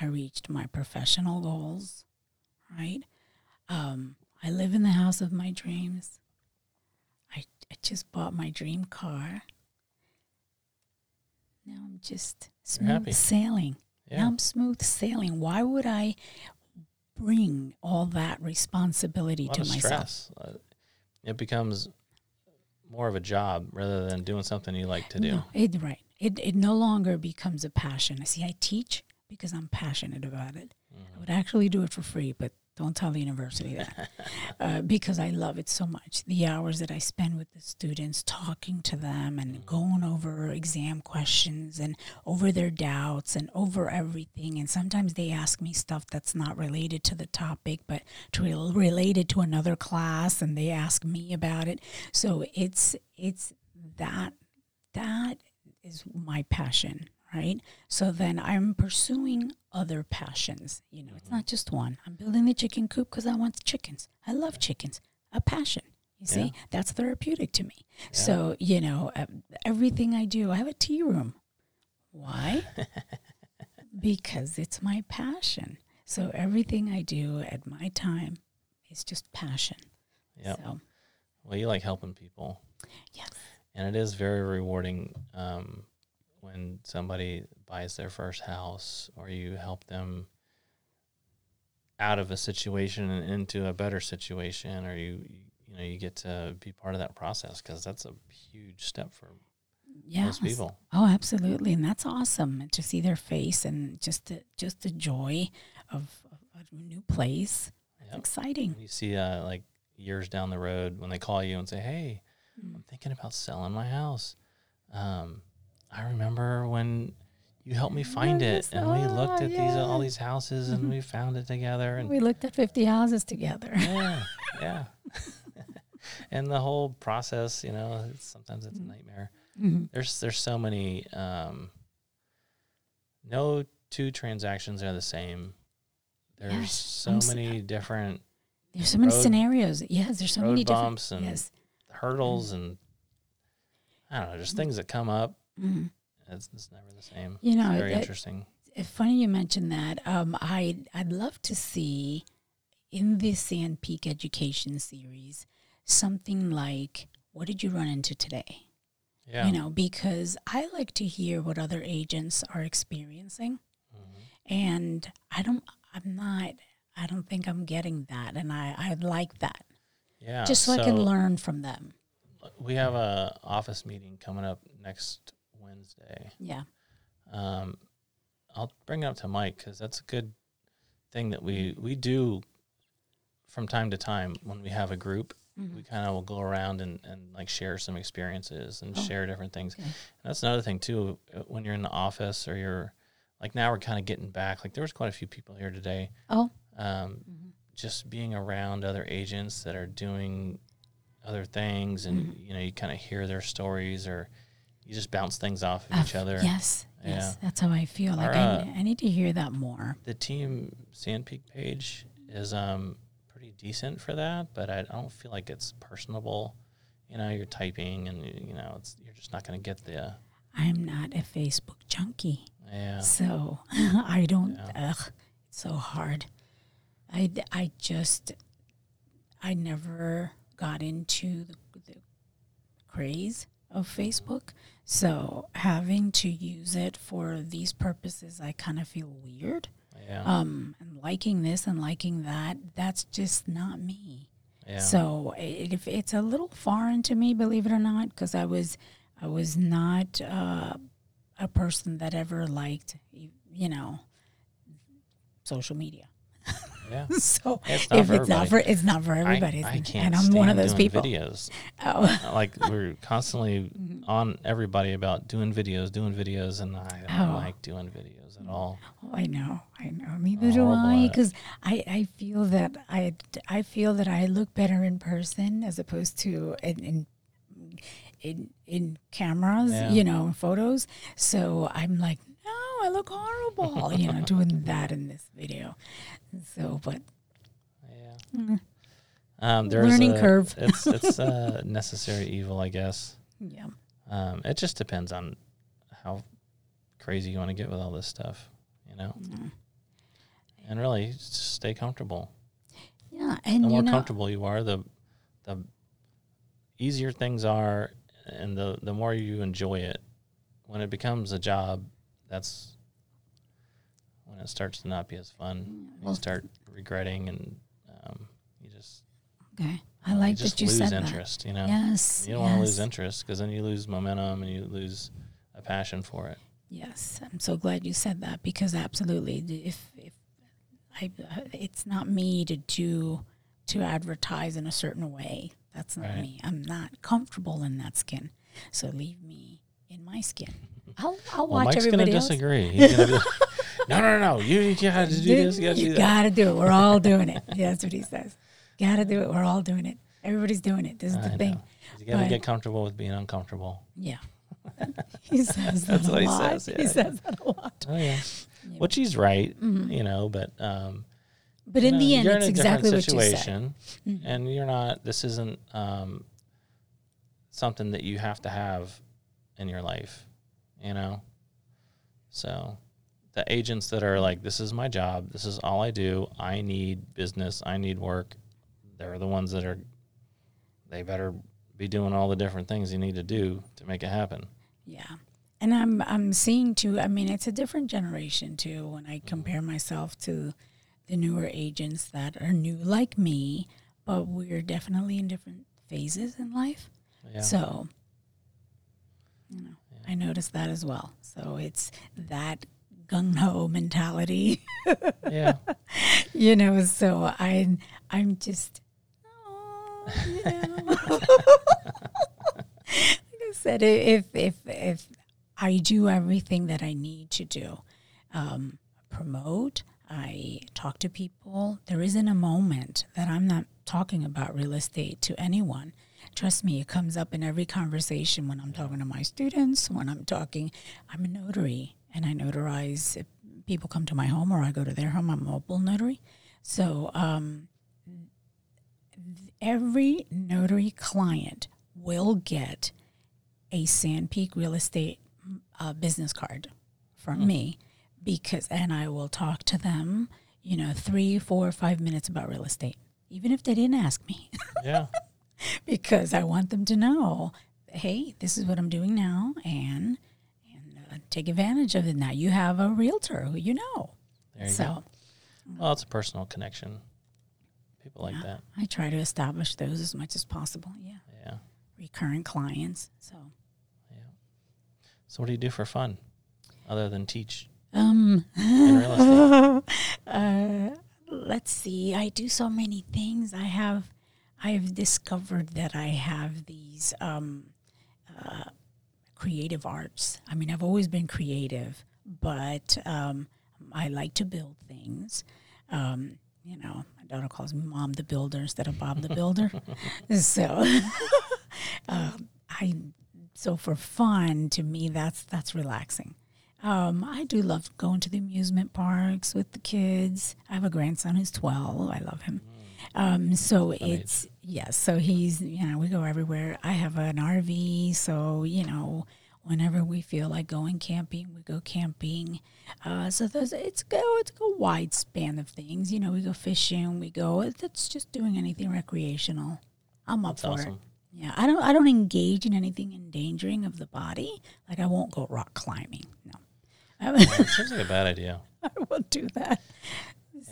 I reached my professional goals. Right. Um, I live in the house of my dreams. I, I just bought my dream car. Now I'm just smooth sailing. Now yeah I'm smooth sailing. Why would I bring all that responsibility to myself? stress uh, it becomes more of a job rather than doing something you like to do No, it, right. It, it no longer becomes a passion. I see, I teach because I'm passionate about it. Mm-hmm. I would actually do it for free, but don't tell the university that uh, because I love it so much. The hours that I spend with the students, talking to them and going over exam questions and over their doubts and over everything. And sometimes they ask me stuff that's not related to the topic, but to rel- related to another class, and they ask me about it. So it's it's that that is my passion right? So then i'm pursuing other passions. You know it's not just one. I'm building the chicken coop because i want chickens. I love chickens. A passion you see? Yeah. that's therapeutic to me. So you know uh, everything i do i have a tea room. Why? Because it's my passion. So everything i do at my time is just passion. Yeah so well you like helping people. Yes. And it is very rewarding um, when somebody buys their first house or you help them out of a situation and into a better situation or you you know you get to be part of that process because that's a huge step for yeah most people Oh, absolutely, and that's awesome to see their face and just the just the joy of, of a new place. Yep. exciting. you see uh, like years down the road when they call you and say hey Mm. i'm thinking about selling my house um, i remember when you helped me find it and we looked oh, at these all. Mm-hmm. these houses and we found it together and We looked at fifty houses together. yeah, yeah. and the whole process, you know, it's, sometimes it's a nightmare. there's there's so many. Um, no two transactions are the same. There's Yes, so I'm many different There's so many road- scenarios. Yes, there's so many different. bumps and yes. hurdles and I don't know, just things that come up. Mhm. It's, it's never the same. You know, it's very it- interesting. It's funny you mentioned that. Um, I I'd love to see in the SandPeak Education series something like, "What did you run into today?" Yeah. You know, because I like to hear what other agents are experiencing, Mm-hmm. and I don't. I'm not. I don't think I'm getting that, and I I like that yeah. just so, I can learn from them. We have a office meeting coming up next Wednesday. Yeah. Um, I'll bring it up to Mike because that's a good thing that we we do from time to time when we have a group. Mm-hmm. We kind of will go around and, and like share some experiences and Oh, share different things. okay. And that's another thing too. uh, When you're in the office or you're like now we're kind of getting back. Like there was quite a few people here today. Oh. Um, Just being around other agents that are doing other things, and Mm-hmm. you know you kind of hear their stories or you just bounce things off of each Uh, other. Yes. Yeah. Yes. That's how I feel. Like I, I need to hear that more. the team SandPeak page is um pretty decent for that, but I, don't feel like it's personable. You know, you're typing and you you know it's you're just not going to get the I'm not a Facebook junkie. yeah So I don't, Yeah. ugh, it's so hard. I I just, I never got into the, the craze of Facebook. So having to use it for these purposes, I kind of feel weird. yeah Um, and liking this and liking that, that's just not me. yeah So it, if it's a little foreign to me, believe it or not, because I was I was not uh, a person that ever liked you know social media. yeah. so It's if it's not for everybody. it's not for everybody, I, I and can't I'm one of those people. Videos Oh, uh, like we're constantly mm-hmm. on everybody about doing videos, doing videos, and I don't Oh. like doing videos at all. oh, I know, I know. Neither do I, because I, I feel that I I feel that I look better in person as opposed to in in in, in cameras, Yeah. you know, photos. So I'm like, I look horrible, you know, doing that in this video. So, but Yeah. Um, there's Learning a- curve. it's it's a necessary evil, I guess. yeah, Um, it just depends on how crazy you want to get with all this stuff, you know. And really, just stay comfortable. yeah, and The more know, comfortable you are, the the easier things are, and the the more you enjoy it. When it becomes a job, that's when it starts to not be as fun. you start regretting, and um, you just okay, I you like just that you lose said interest. You know, that. Yes, you don't want to lose interest because then you lose momentum and you lose a passion for it. Yes, I'm so glad you said that because absolutely, if if I, uh, it's not me to do to advertise in a certain way. That's not Right. me. I'm not comfortable in that skin. So leave me in my skin. I'll I'll Well, watch Mike's going to else. disagree. He's to be like, no, no, no, no. You, you got to do this. You got to do that. gotta do it. We're all doing it. Yeah, that's what he says. Gotta do it. We're all doing it. Everybody's doing it. This is the I thing. know. You got to get comfortable with being uncomfortable. Yeah. he says that That's a what he lot. says, He says that a lot. Oh yeah, which he's right. You know, but um, But in know, the end, it's in exactly what you said. situation, and you're not. This isn't um, something that you have to have in your life. You know, so the agents that are like, "This is my job. This is all I do. I need business. I need work." They're the ones that are. They better be doing all the different things you need to do to make it happen. Yeah. And I'm I'm seeing too, I mean, it's a different generation too when I mm-hmm. compare myself to the newer agents that are new like me, but we're definitely in different phases in life. Yeah. So you know, I noticed that as well. So it's that gung ho mentality, yeah. you know, so I I'm just oh, yeah. like I said, if if if I do everything that I need to do, um, promote, I talk to people. There isn't a moment that I'm not talking about real estate to anyone. Trust me, it comes up in every conversation when I'm talking to my students, when I'm talking. I'm a notary and I notarize if people come to my home or I go to their home. I'm a mobile notary. So um, every notary client will get a SandPeak Real Estate uh, business card from me because, and I will talk to them, you know, three, four, five minutes about real estate, even if they didn't ask me, Yeah. because I want them to know, hey, this is what I'm doing now, and and uh, take advantage of it. Now you have a realtor who you know, There you so. go. Well, it's a personal connection. People like that. I try to establish those as much as possible. Yeah, Yeah. recurrent clients. So, Yeah. So what do you do for fun other than teach um, in real estate? uh, let's see. I do so many things. I have, I've discovered that I have these um, uh, creative arts. I mean, I've always been creative, but um, I like to build things. Um, you know, my daughter calls me Mom the Builder instead of Bob the Builder. so, um, I so for fun to me that's that's relaxing. Um, I do love going to the amusement parks with the kids. I have a grandson who's twelve. I love him. Um, so it's yes. so he's you know we go everywhere. I have an RV, so you know whenever we feel like going camping, we go camping. Uh, so there's it's go it's a wide span of things. You know, we go fishing, we go. It's just doing anything recreational. I'm up That's for awesome. it. Yeah, I don't I don't engage in anything endangering of the body. Like I won't go rock climbing. No. Yeah, it seems like a bad idea. I won't do that.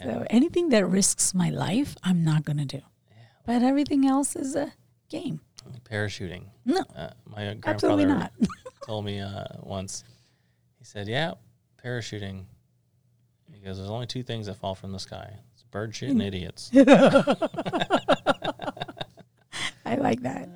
So anything that risks my life, I'm not going to do. But everything else is a game. Parachuting. No, Uh, my grandfather not. told me uh, once. He said, "Yeah, parachuting." He goes, "There's only two things that fall from the sky: it's bird shit and idiots." I like that.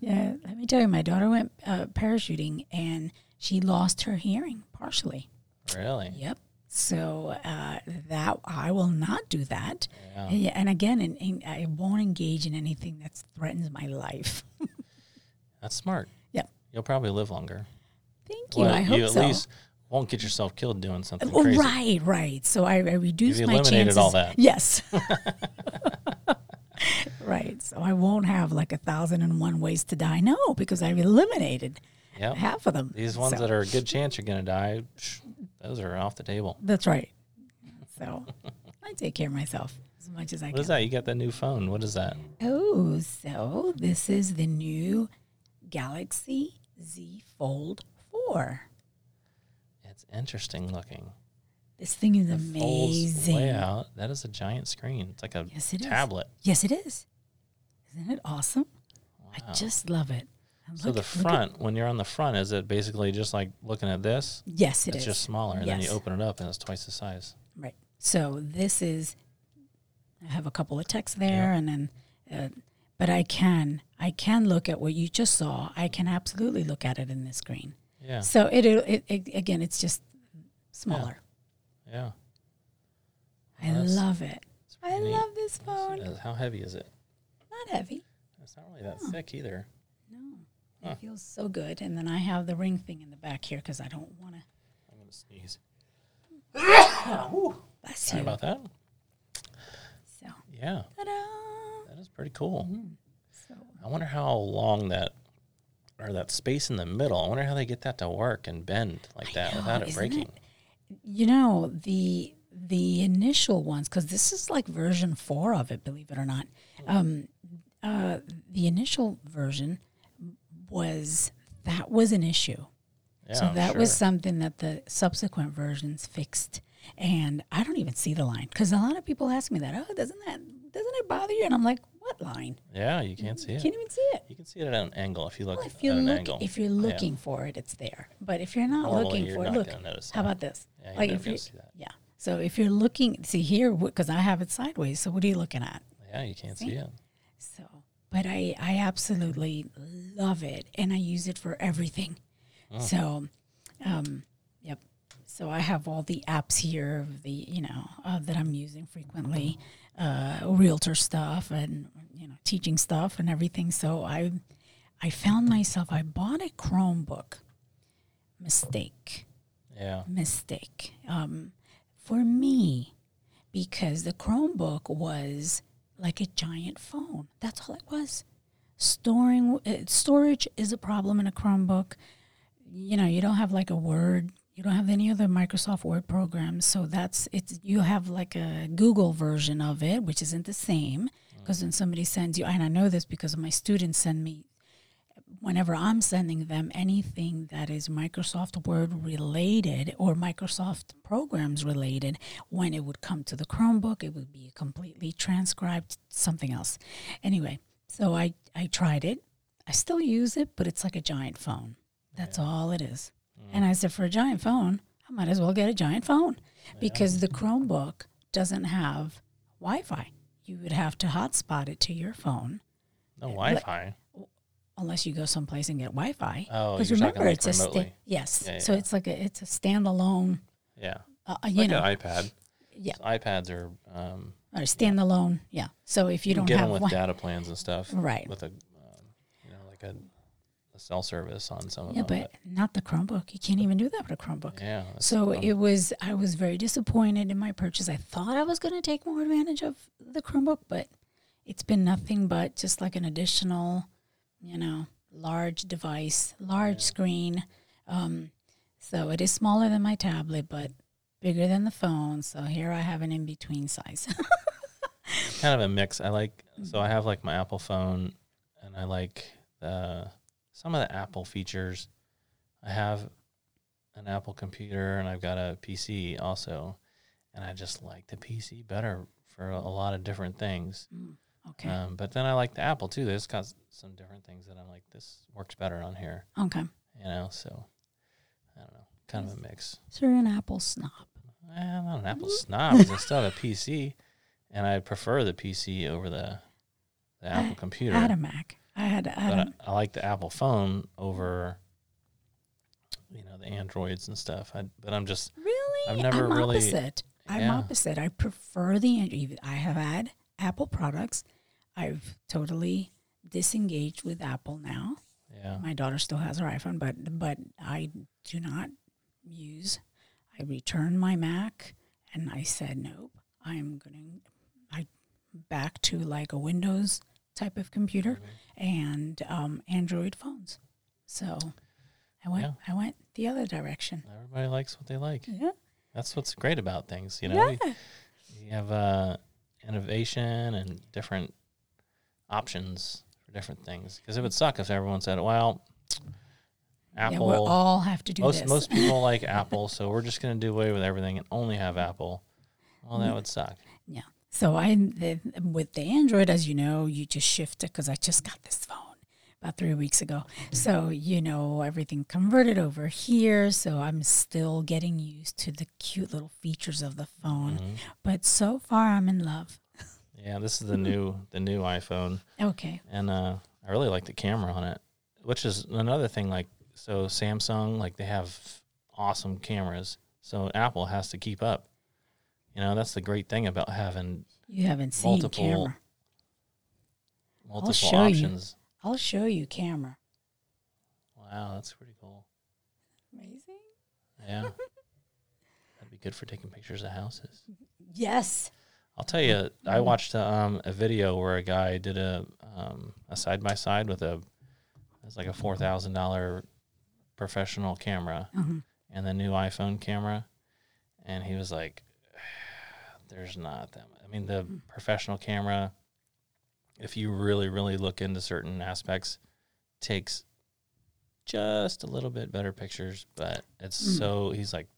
Yeah, let me tell you, my daughter went uh, parachuting and she lost her hearing partially. really? Yep. So uh, that I will not do that. Yeah. Yeah, and again, and, and I won't engage in anything that threatens my life. That's smart. Yep. You'll probably live longer. Thank you. Well, I hope you at so. least won't get yourself killed doing something Oh, crazy. right, right. So I, I reduce You've my eliminated chances. all that. Yes. right. So I won't have like a thousand and one ways to die. No, because I've eliminated Yep. half of them. These ones So- that are a good chance you're going to die, psh, those are off the table. That's right. So I take care of myself as much as I What can. What is that? You got that new phone. What is that? Oh, so this is the new Galaxy Z Fold 4. It's interesting looking. This thing is folds amazing. way out. That is a giant screen. It's like a Yes, it is. tablet. Yes, it is. Isn't it awesome? Wow. I just love it. So the front, when you're on the front, is it basically just like looking at this? yes, it it's is. just smaller, and then you open it up, and it's twice the size. Right. So this is. I have a couple of texts there, and then, uh, but I can I can look at what you just saw. I can absolutely look at it in this screen. Yeah, So it, it, it again, it's just smaller. yeah. I Well, that's- love it. I neat. love this phone. How heavy is it? Not heavy. It's not really that thick either. No, Huh. it feels so good. And then I have the ring thing in the back here because I don't want to. I'm gonna sneeze. Bless Sorry you. about that. So, Yeah, ta-da! that is pretty cool. So I wonder how long that or that space in the middle. I wonder how they get that to work and bend like that know, without it breaking. it? you know the the initial ones because this is like version four of it believe it or not um uh the initial version was that was an issue Yeah, so that was something that the subsequent versions fixed and i don't even see the line because a lot of people ask me that oh doesn't that doesn't it bother you and i'm like what line Yeah, you can't see it. You can't even see it You can see it at an angle if you look well, if you're at an looking angle. if you're Yeah. for it it's there but if you're not Normally, looking you're for it look notice how that. about this Yeah, like never if you see that. yeah so if you're looking see here because i have it sideways so what are you looking at Yeah, you can't see it. so but i i absolutely love it and i use it for everything Oh. so um yep so I have all the apps here the you know uh, that I'm using frequently, uh, realtor stuff and you know teaching stuff and everything. So I I found myself I bought a Chromebook. Mistake, Yeah. mistake. Um, for me, because the Chromebook was like a giant phone. That's all it was. Storing uh, storage is a problem in a Chromebook. You know, you don't have like a Word. You don't have any other Microsoft Word programs, so that's it's. You have like a Google version of it, which isn't the same. Because when somebody sends you, and I know this because my students send me whenever I'm sending them anything that is Microsoft Word related or Microsoft programs related, when it would come to the Chromebook, it would be completely transcribed something else. Anyway, so I, I tried it. I still use it, but it's like a giant phone. That's all it is. Mm. And I said, for a giant phone, I might as well get a giant phone because the Chromebook doesn't have Wi Fi. You would have to hotspot it to your phone No Wi-Fi. Unless you go someplace and get Wi-Fi. Oh, because remember, like it's a sta- remotely. yes. Yeah, So yeah. it's like a it's a standalone. Yeah. Uh, you Like know, an iPad. Yeah. iPads are um, or standalone. Yeah. So if you, you don't get have them with Wi- data plans and stuff. Right. With a, um, you know, like a, a cell service on some of them. yeah, them. but not the Chromebook. You can't even do that with a Chromebook. yeah. So dumb. it was. I was very disappointed in my purchase. I thought I was going to take more advantage of the Chromebook, but it's been nothing but just like an additional, you know, large device, large screen. Um, so it is smaller than my tablet, but bigger than the phone. So here I have an in between size. kind of a mix. I like so I have like my Apple phone, and I like the some of the Apple features. I have an Apple computer, and I've got a PC also, and I just like the PC better for a, a lot of different things. Okay. Um, but then I like the Apple too. There's got some different things that I'm like, this works better on here, okay. you know. So I don't know, kind of a mix. So you're an Apple snob. Eh, I'm not an Apple snob. I still have a PC, and I prefer the PC over the the Apple computer. I had a Mac. I had. I had but a, I, I like the Apple phone over, you know, the Androids and stuff. I, but I'm just Really? I've never I'm really- opposite. I'm opposite. I prefer the I have had Apple products. I've totally disengaged with Apple now. yeah. My daughter still has her iPhone, but but I do not use. I returned my Mac and I said nope. I'm going I back to like a Windows type of computer and um, Android phones. So I went Yeah. I went the other direction. Everybody likes what they like. Yeah. That's what's great about things. You know, Yeah. you, you have uh, innovation and different options for different things. Because it would suck if everyone said, "Well, Apple." Yeah, we all have to do most this. most people like Apple, so we're just going to do away with everything and only have Apple. Well, that would suck. Yeah. So I the, with the Android, as you know, you just shift it because I just got this phone about three weeks ago. So you know everything converted over here. So I'm still getting used to the cute little features of the phone. Mm-hmm. But so far, I'm in love. Yeah, this is the new the new iPhone, Okay. and uh, I really like the camera on it, which is another thing. Like so, Samsung like they have awesome cameras, so Apple has to keep up. You know, that's the great thing about having You haven't seen Multiple camera. multiple show you. Options. I'll show you camera. Wow, that's pretty cool. Amazing. Yeah, that'd be good for taking pictures of houses. Yes. I'll tell you, I watched um, a video where a guy did a um, a side by side with a it's like a four thousand dollar professional camera Mhm. and the new iPhone camera, and he was like, "There's not that. Much. I mean, the professional camera, if you really really look into certain aspects, takes just a little bit better pictures, but it's Mm. so he's like."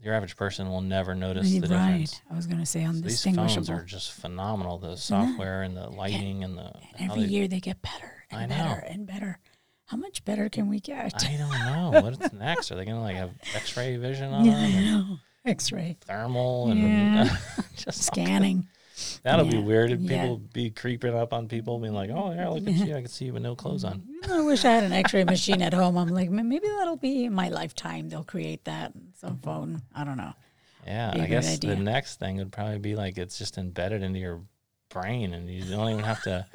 Your average person will never notice the right. difference. I was going to say So these phones are just phenomenal. The software and the lighting and the and every they- year they get better and I know. better and better. How much better can we get? I don't know what's next. Are they gonna like have X-ray vision on yeah, them? I know. X-ray Thermal and Yeah. just scanning. That'll be weird if Yeah. people be creeping up on people, being like, "Oh yeah, look at you! I can see you with no clothes on." I wish I had an X-ray machine at home. I'm like, maybe that'll be in my lifetime. They'll create that some phone. I don't know. Yeah, I guess idea. the next thing would probably be like it's just embedded into your brain, and you don't even have to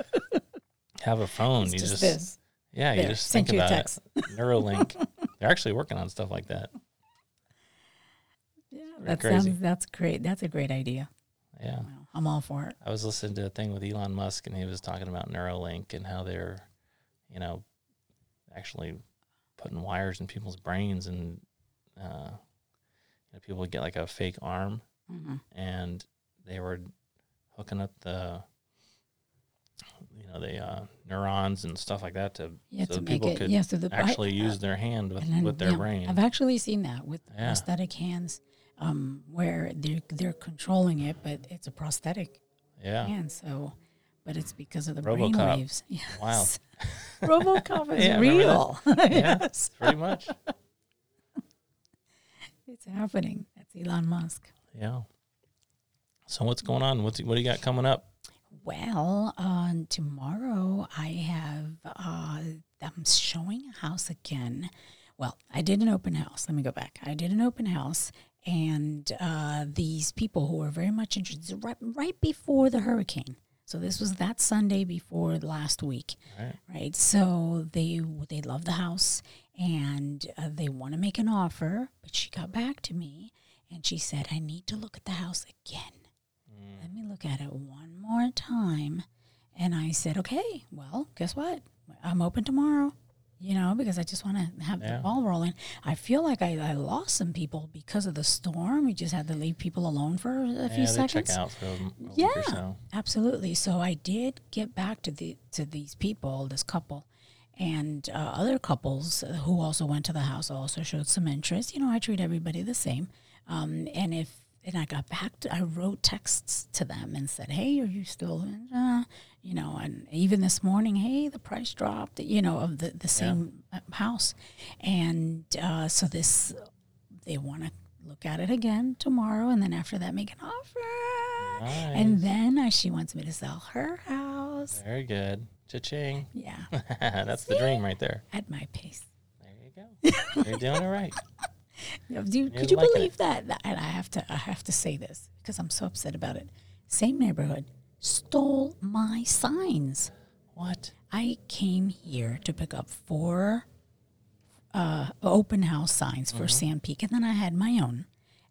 have a phone. It's you just, just, this. yeah, you just sent think you a about text. it. Neuralink. They're actually working on stuff like that. Yeah, that crazy. sounds. That's great. That's a great idea. Yeah. Well, I'm all for it. I was listening to a thing with Elon Musk, and he was talking about Neuralink and how they're, you know, actually putting wires in people's brains, and uh, you know, people get like a fake arm, Mhm. and they were hooking up the, you know, the uh, neurons and stuff like that to Yeah, so to people it. could Yeah, so the I- actually use their hand with, then, with their yeah, brain. I've actually seen that with prosthetic hands, um, where they're they're controlling it, but it's a prosthetic yeah, And So, but it's because of the brain RoboCop. waves. Yes. Wild. RoboCop is Yeah, real. Yeah. yes, pretty much. it's happening. That's Elon Musk. Yeah. So what's going on? What's what do you got coming up? Well, uh, tomorrow I have, uh, I'm showing a house again. Well, I did an open house. Let me go back. I did an open house, and uh, these people who were very much interested right, right before the hurricane. So this was that Sunday before last week, Right. right? So they they love the house and uh, they want to make an offer, but she got back to me and she said, "I need to look at the house again." Let me look at it one more time. And I said, okay, well, guess what? I'm open tomorrow, you know, because I just want to have Yeah. the ball rolling. I feel like I, I lost some people because of the storm. We just had to leave people alone for a yeah, few seconds. check out for a, a week or Yeah, so. absolutely. So I did get back to the to these people, this couple, and uh, other couples who also went to the house also showed some interest. You know, I treat everybody the same. Um, and if and I got back to, I wrote texts to them and said, "Hey, are you still, uh, you know?" And even this morning, "Hey, the price dropped," you know, of the the same uh house, and uh, so this they want to look at it again tomorrow, and then after that, make an offer. And then uh, she wants me to sell her house. Very good. Cha-ching. Yeah, That's the dream right there. at my pace. There you go. You're doing it right. Do, You're could you believe that? That- And I have to, I have to say this because I'm so upset about it. Same neighborhood stole my signs. What? I came here to pick up four uh, open house signs for SandPeak, and then I had my own.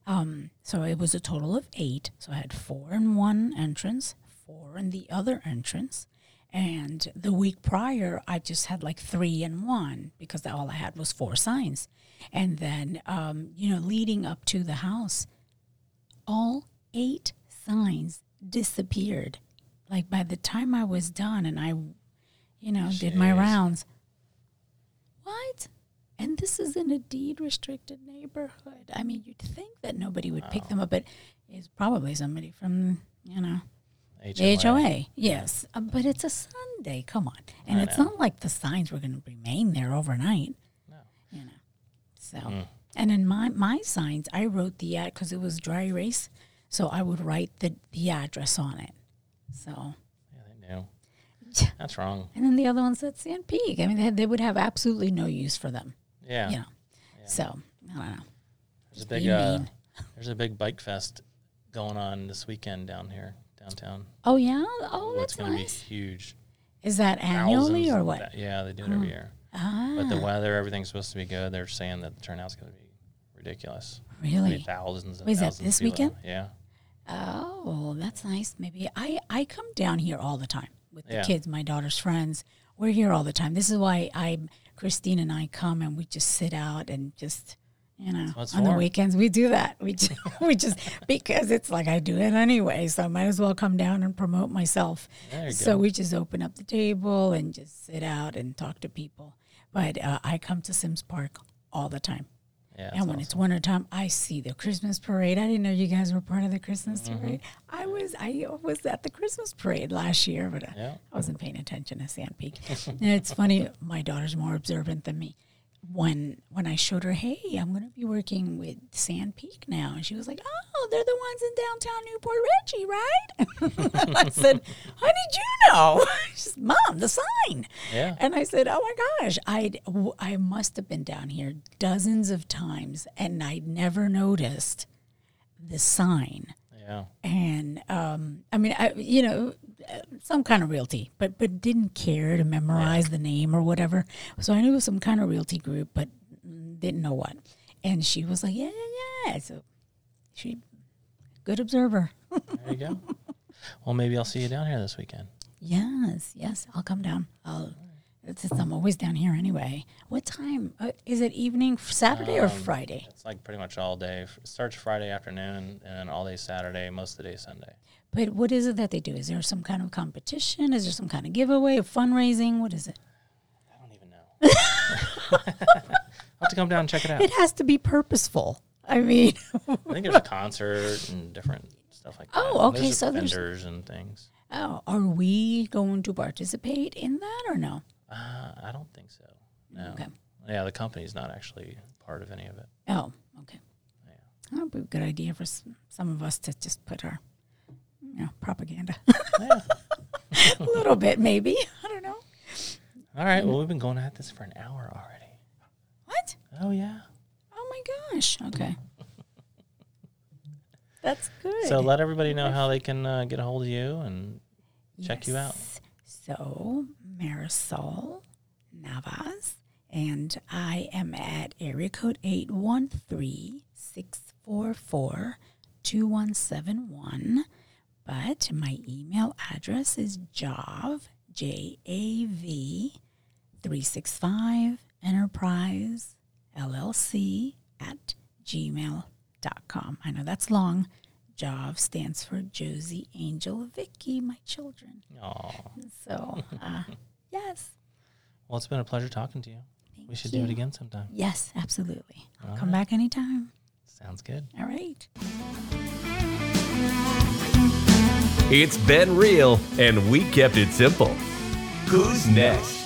Um, so it was a total of eight. So I had four in one entrance, four in the other entrance. And the week prior, I just had like three in one because all I had was four signs. And then, um, you know, leading up to the house, all eight signs disappeared. Like by the time I was done and I, you know, did my rounds. What? And this is in a deed restricted neighborhood. I mean, you'd think that nobody would pick them up, but it's probably somebody from, you know, the HOA. Yes. Uh, but it's a Sunday. Come on. And I it's know. not like the signs were going to remain there overnight. No. So, Mm. and in my, my signs, I wrote the ad because it was dry erase. So I would write the, the address on it. So, Yeah, they knew. That's wrong. and then the other ones said SandPeak. I mean, they, had, they would have absolutely no use for them. Yeah. You know. So, I don't know. There's a big uh, there's a big bike fest going on this weekend down here downtown. Oh, yeah? Oh, it's that's going to be huge. Is that annually Thousands or what? yeah, they do it every year. Ah, But the weather, everything's supposed to be good. They're saying that the turnout's going to be ridiculous. Really? thousands and Wait, is that thousands of this weekend? Yeah. Oh, that's nice. Maybe I I come down here all the time with the Yeah. kids, my daughter's friends. We're here all the time. This is why I Christine and I come and we just sit out and just you know on the weekends we do that. We just, we just because it's like I do it anyway, so I might as well come down and promote myself. So go. we just open up the table and just sit out and talk to people. But uh, I come to Sims Park all the time. Yeah. And when it's wintertime, I see the Christmas parade. I didn't know you guys were part of the Christmas Mm-hmm. parade. I was I was at the Christmas parade last year, but uh, Yeah. I wasn't paying attention to SandPeak. and it's funny, my daughter's more observant than me. When when I showed her, hey, I'm going to be working with SandPeak now, and she was like, oh, they're the ones in downtown Newport Richie, right? I said, how did you know? She said, Mom, the sign. Yeah. And I said, oh my gosh, I I must have been down here dozens of times, and I'd never noticed the sign Yeah. and um, I mean, I, you know, some kind of realty, but but didn't care to memorize the name or whatever. So I knew it was some kind of realty group, but didn't know what. And she was like, "Yeah, yeah, yeah." So she, good observer. There you go. well, maybe I'll see you down here this weekend. yes, yes, I'll come down. I'll. It's I'm always down here anyway. What time uh, is it? Evening, Saturday or Friday? It's like pretty much all day. It starts Friday afternoon and then all day Saturday, most of the day Sunday. But what is it that they do? Is there some kind of competition? Is there some kind of giveaway, or fundraising? What is it? I don't even know. I'll have to come down and check it out. It has to be purposeful. I mean, I think there's a concert and different stuff like that. Oh, okay, There's so there's- vendors and things. oh, are we going to participate in that or no? Uh, I don't think so. No. Okay. Yeah, the company's not actually part of any of it. Oh, okay. That would be a good idea for s- some of us to just put our, you know, propaganda. a little bit, maybe. I don't know. All right. Well, we've been going at this for an hour already. What? Oh yeah. Oh my gosh. Okay. That's good. So let everybody know how they can uh, get a hold of you and check you out. Yes. So, Marisol Navas, and I am at area code 813 644 2171. But my email address is jav, J A V, 365 enterprise LLC at gmail.com. I know that's long. JAV stands for Josie Angel Vicky, my children. Aw. So, uh, yes. Well, it's been a pleasure talking to you. we should do it again sometime. Yes, absolutely. I'll come back anytime. Sounds good. All right. It's been real, and we kept it simple. Who's next?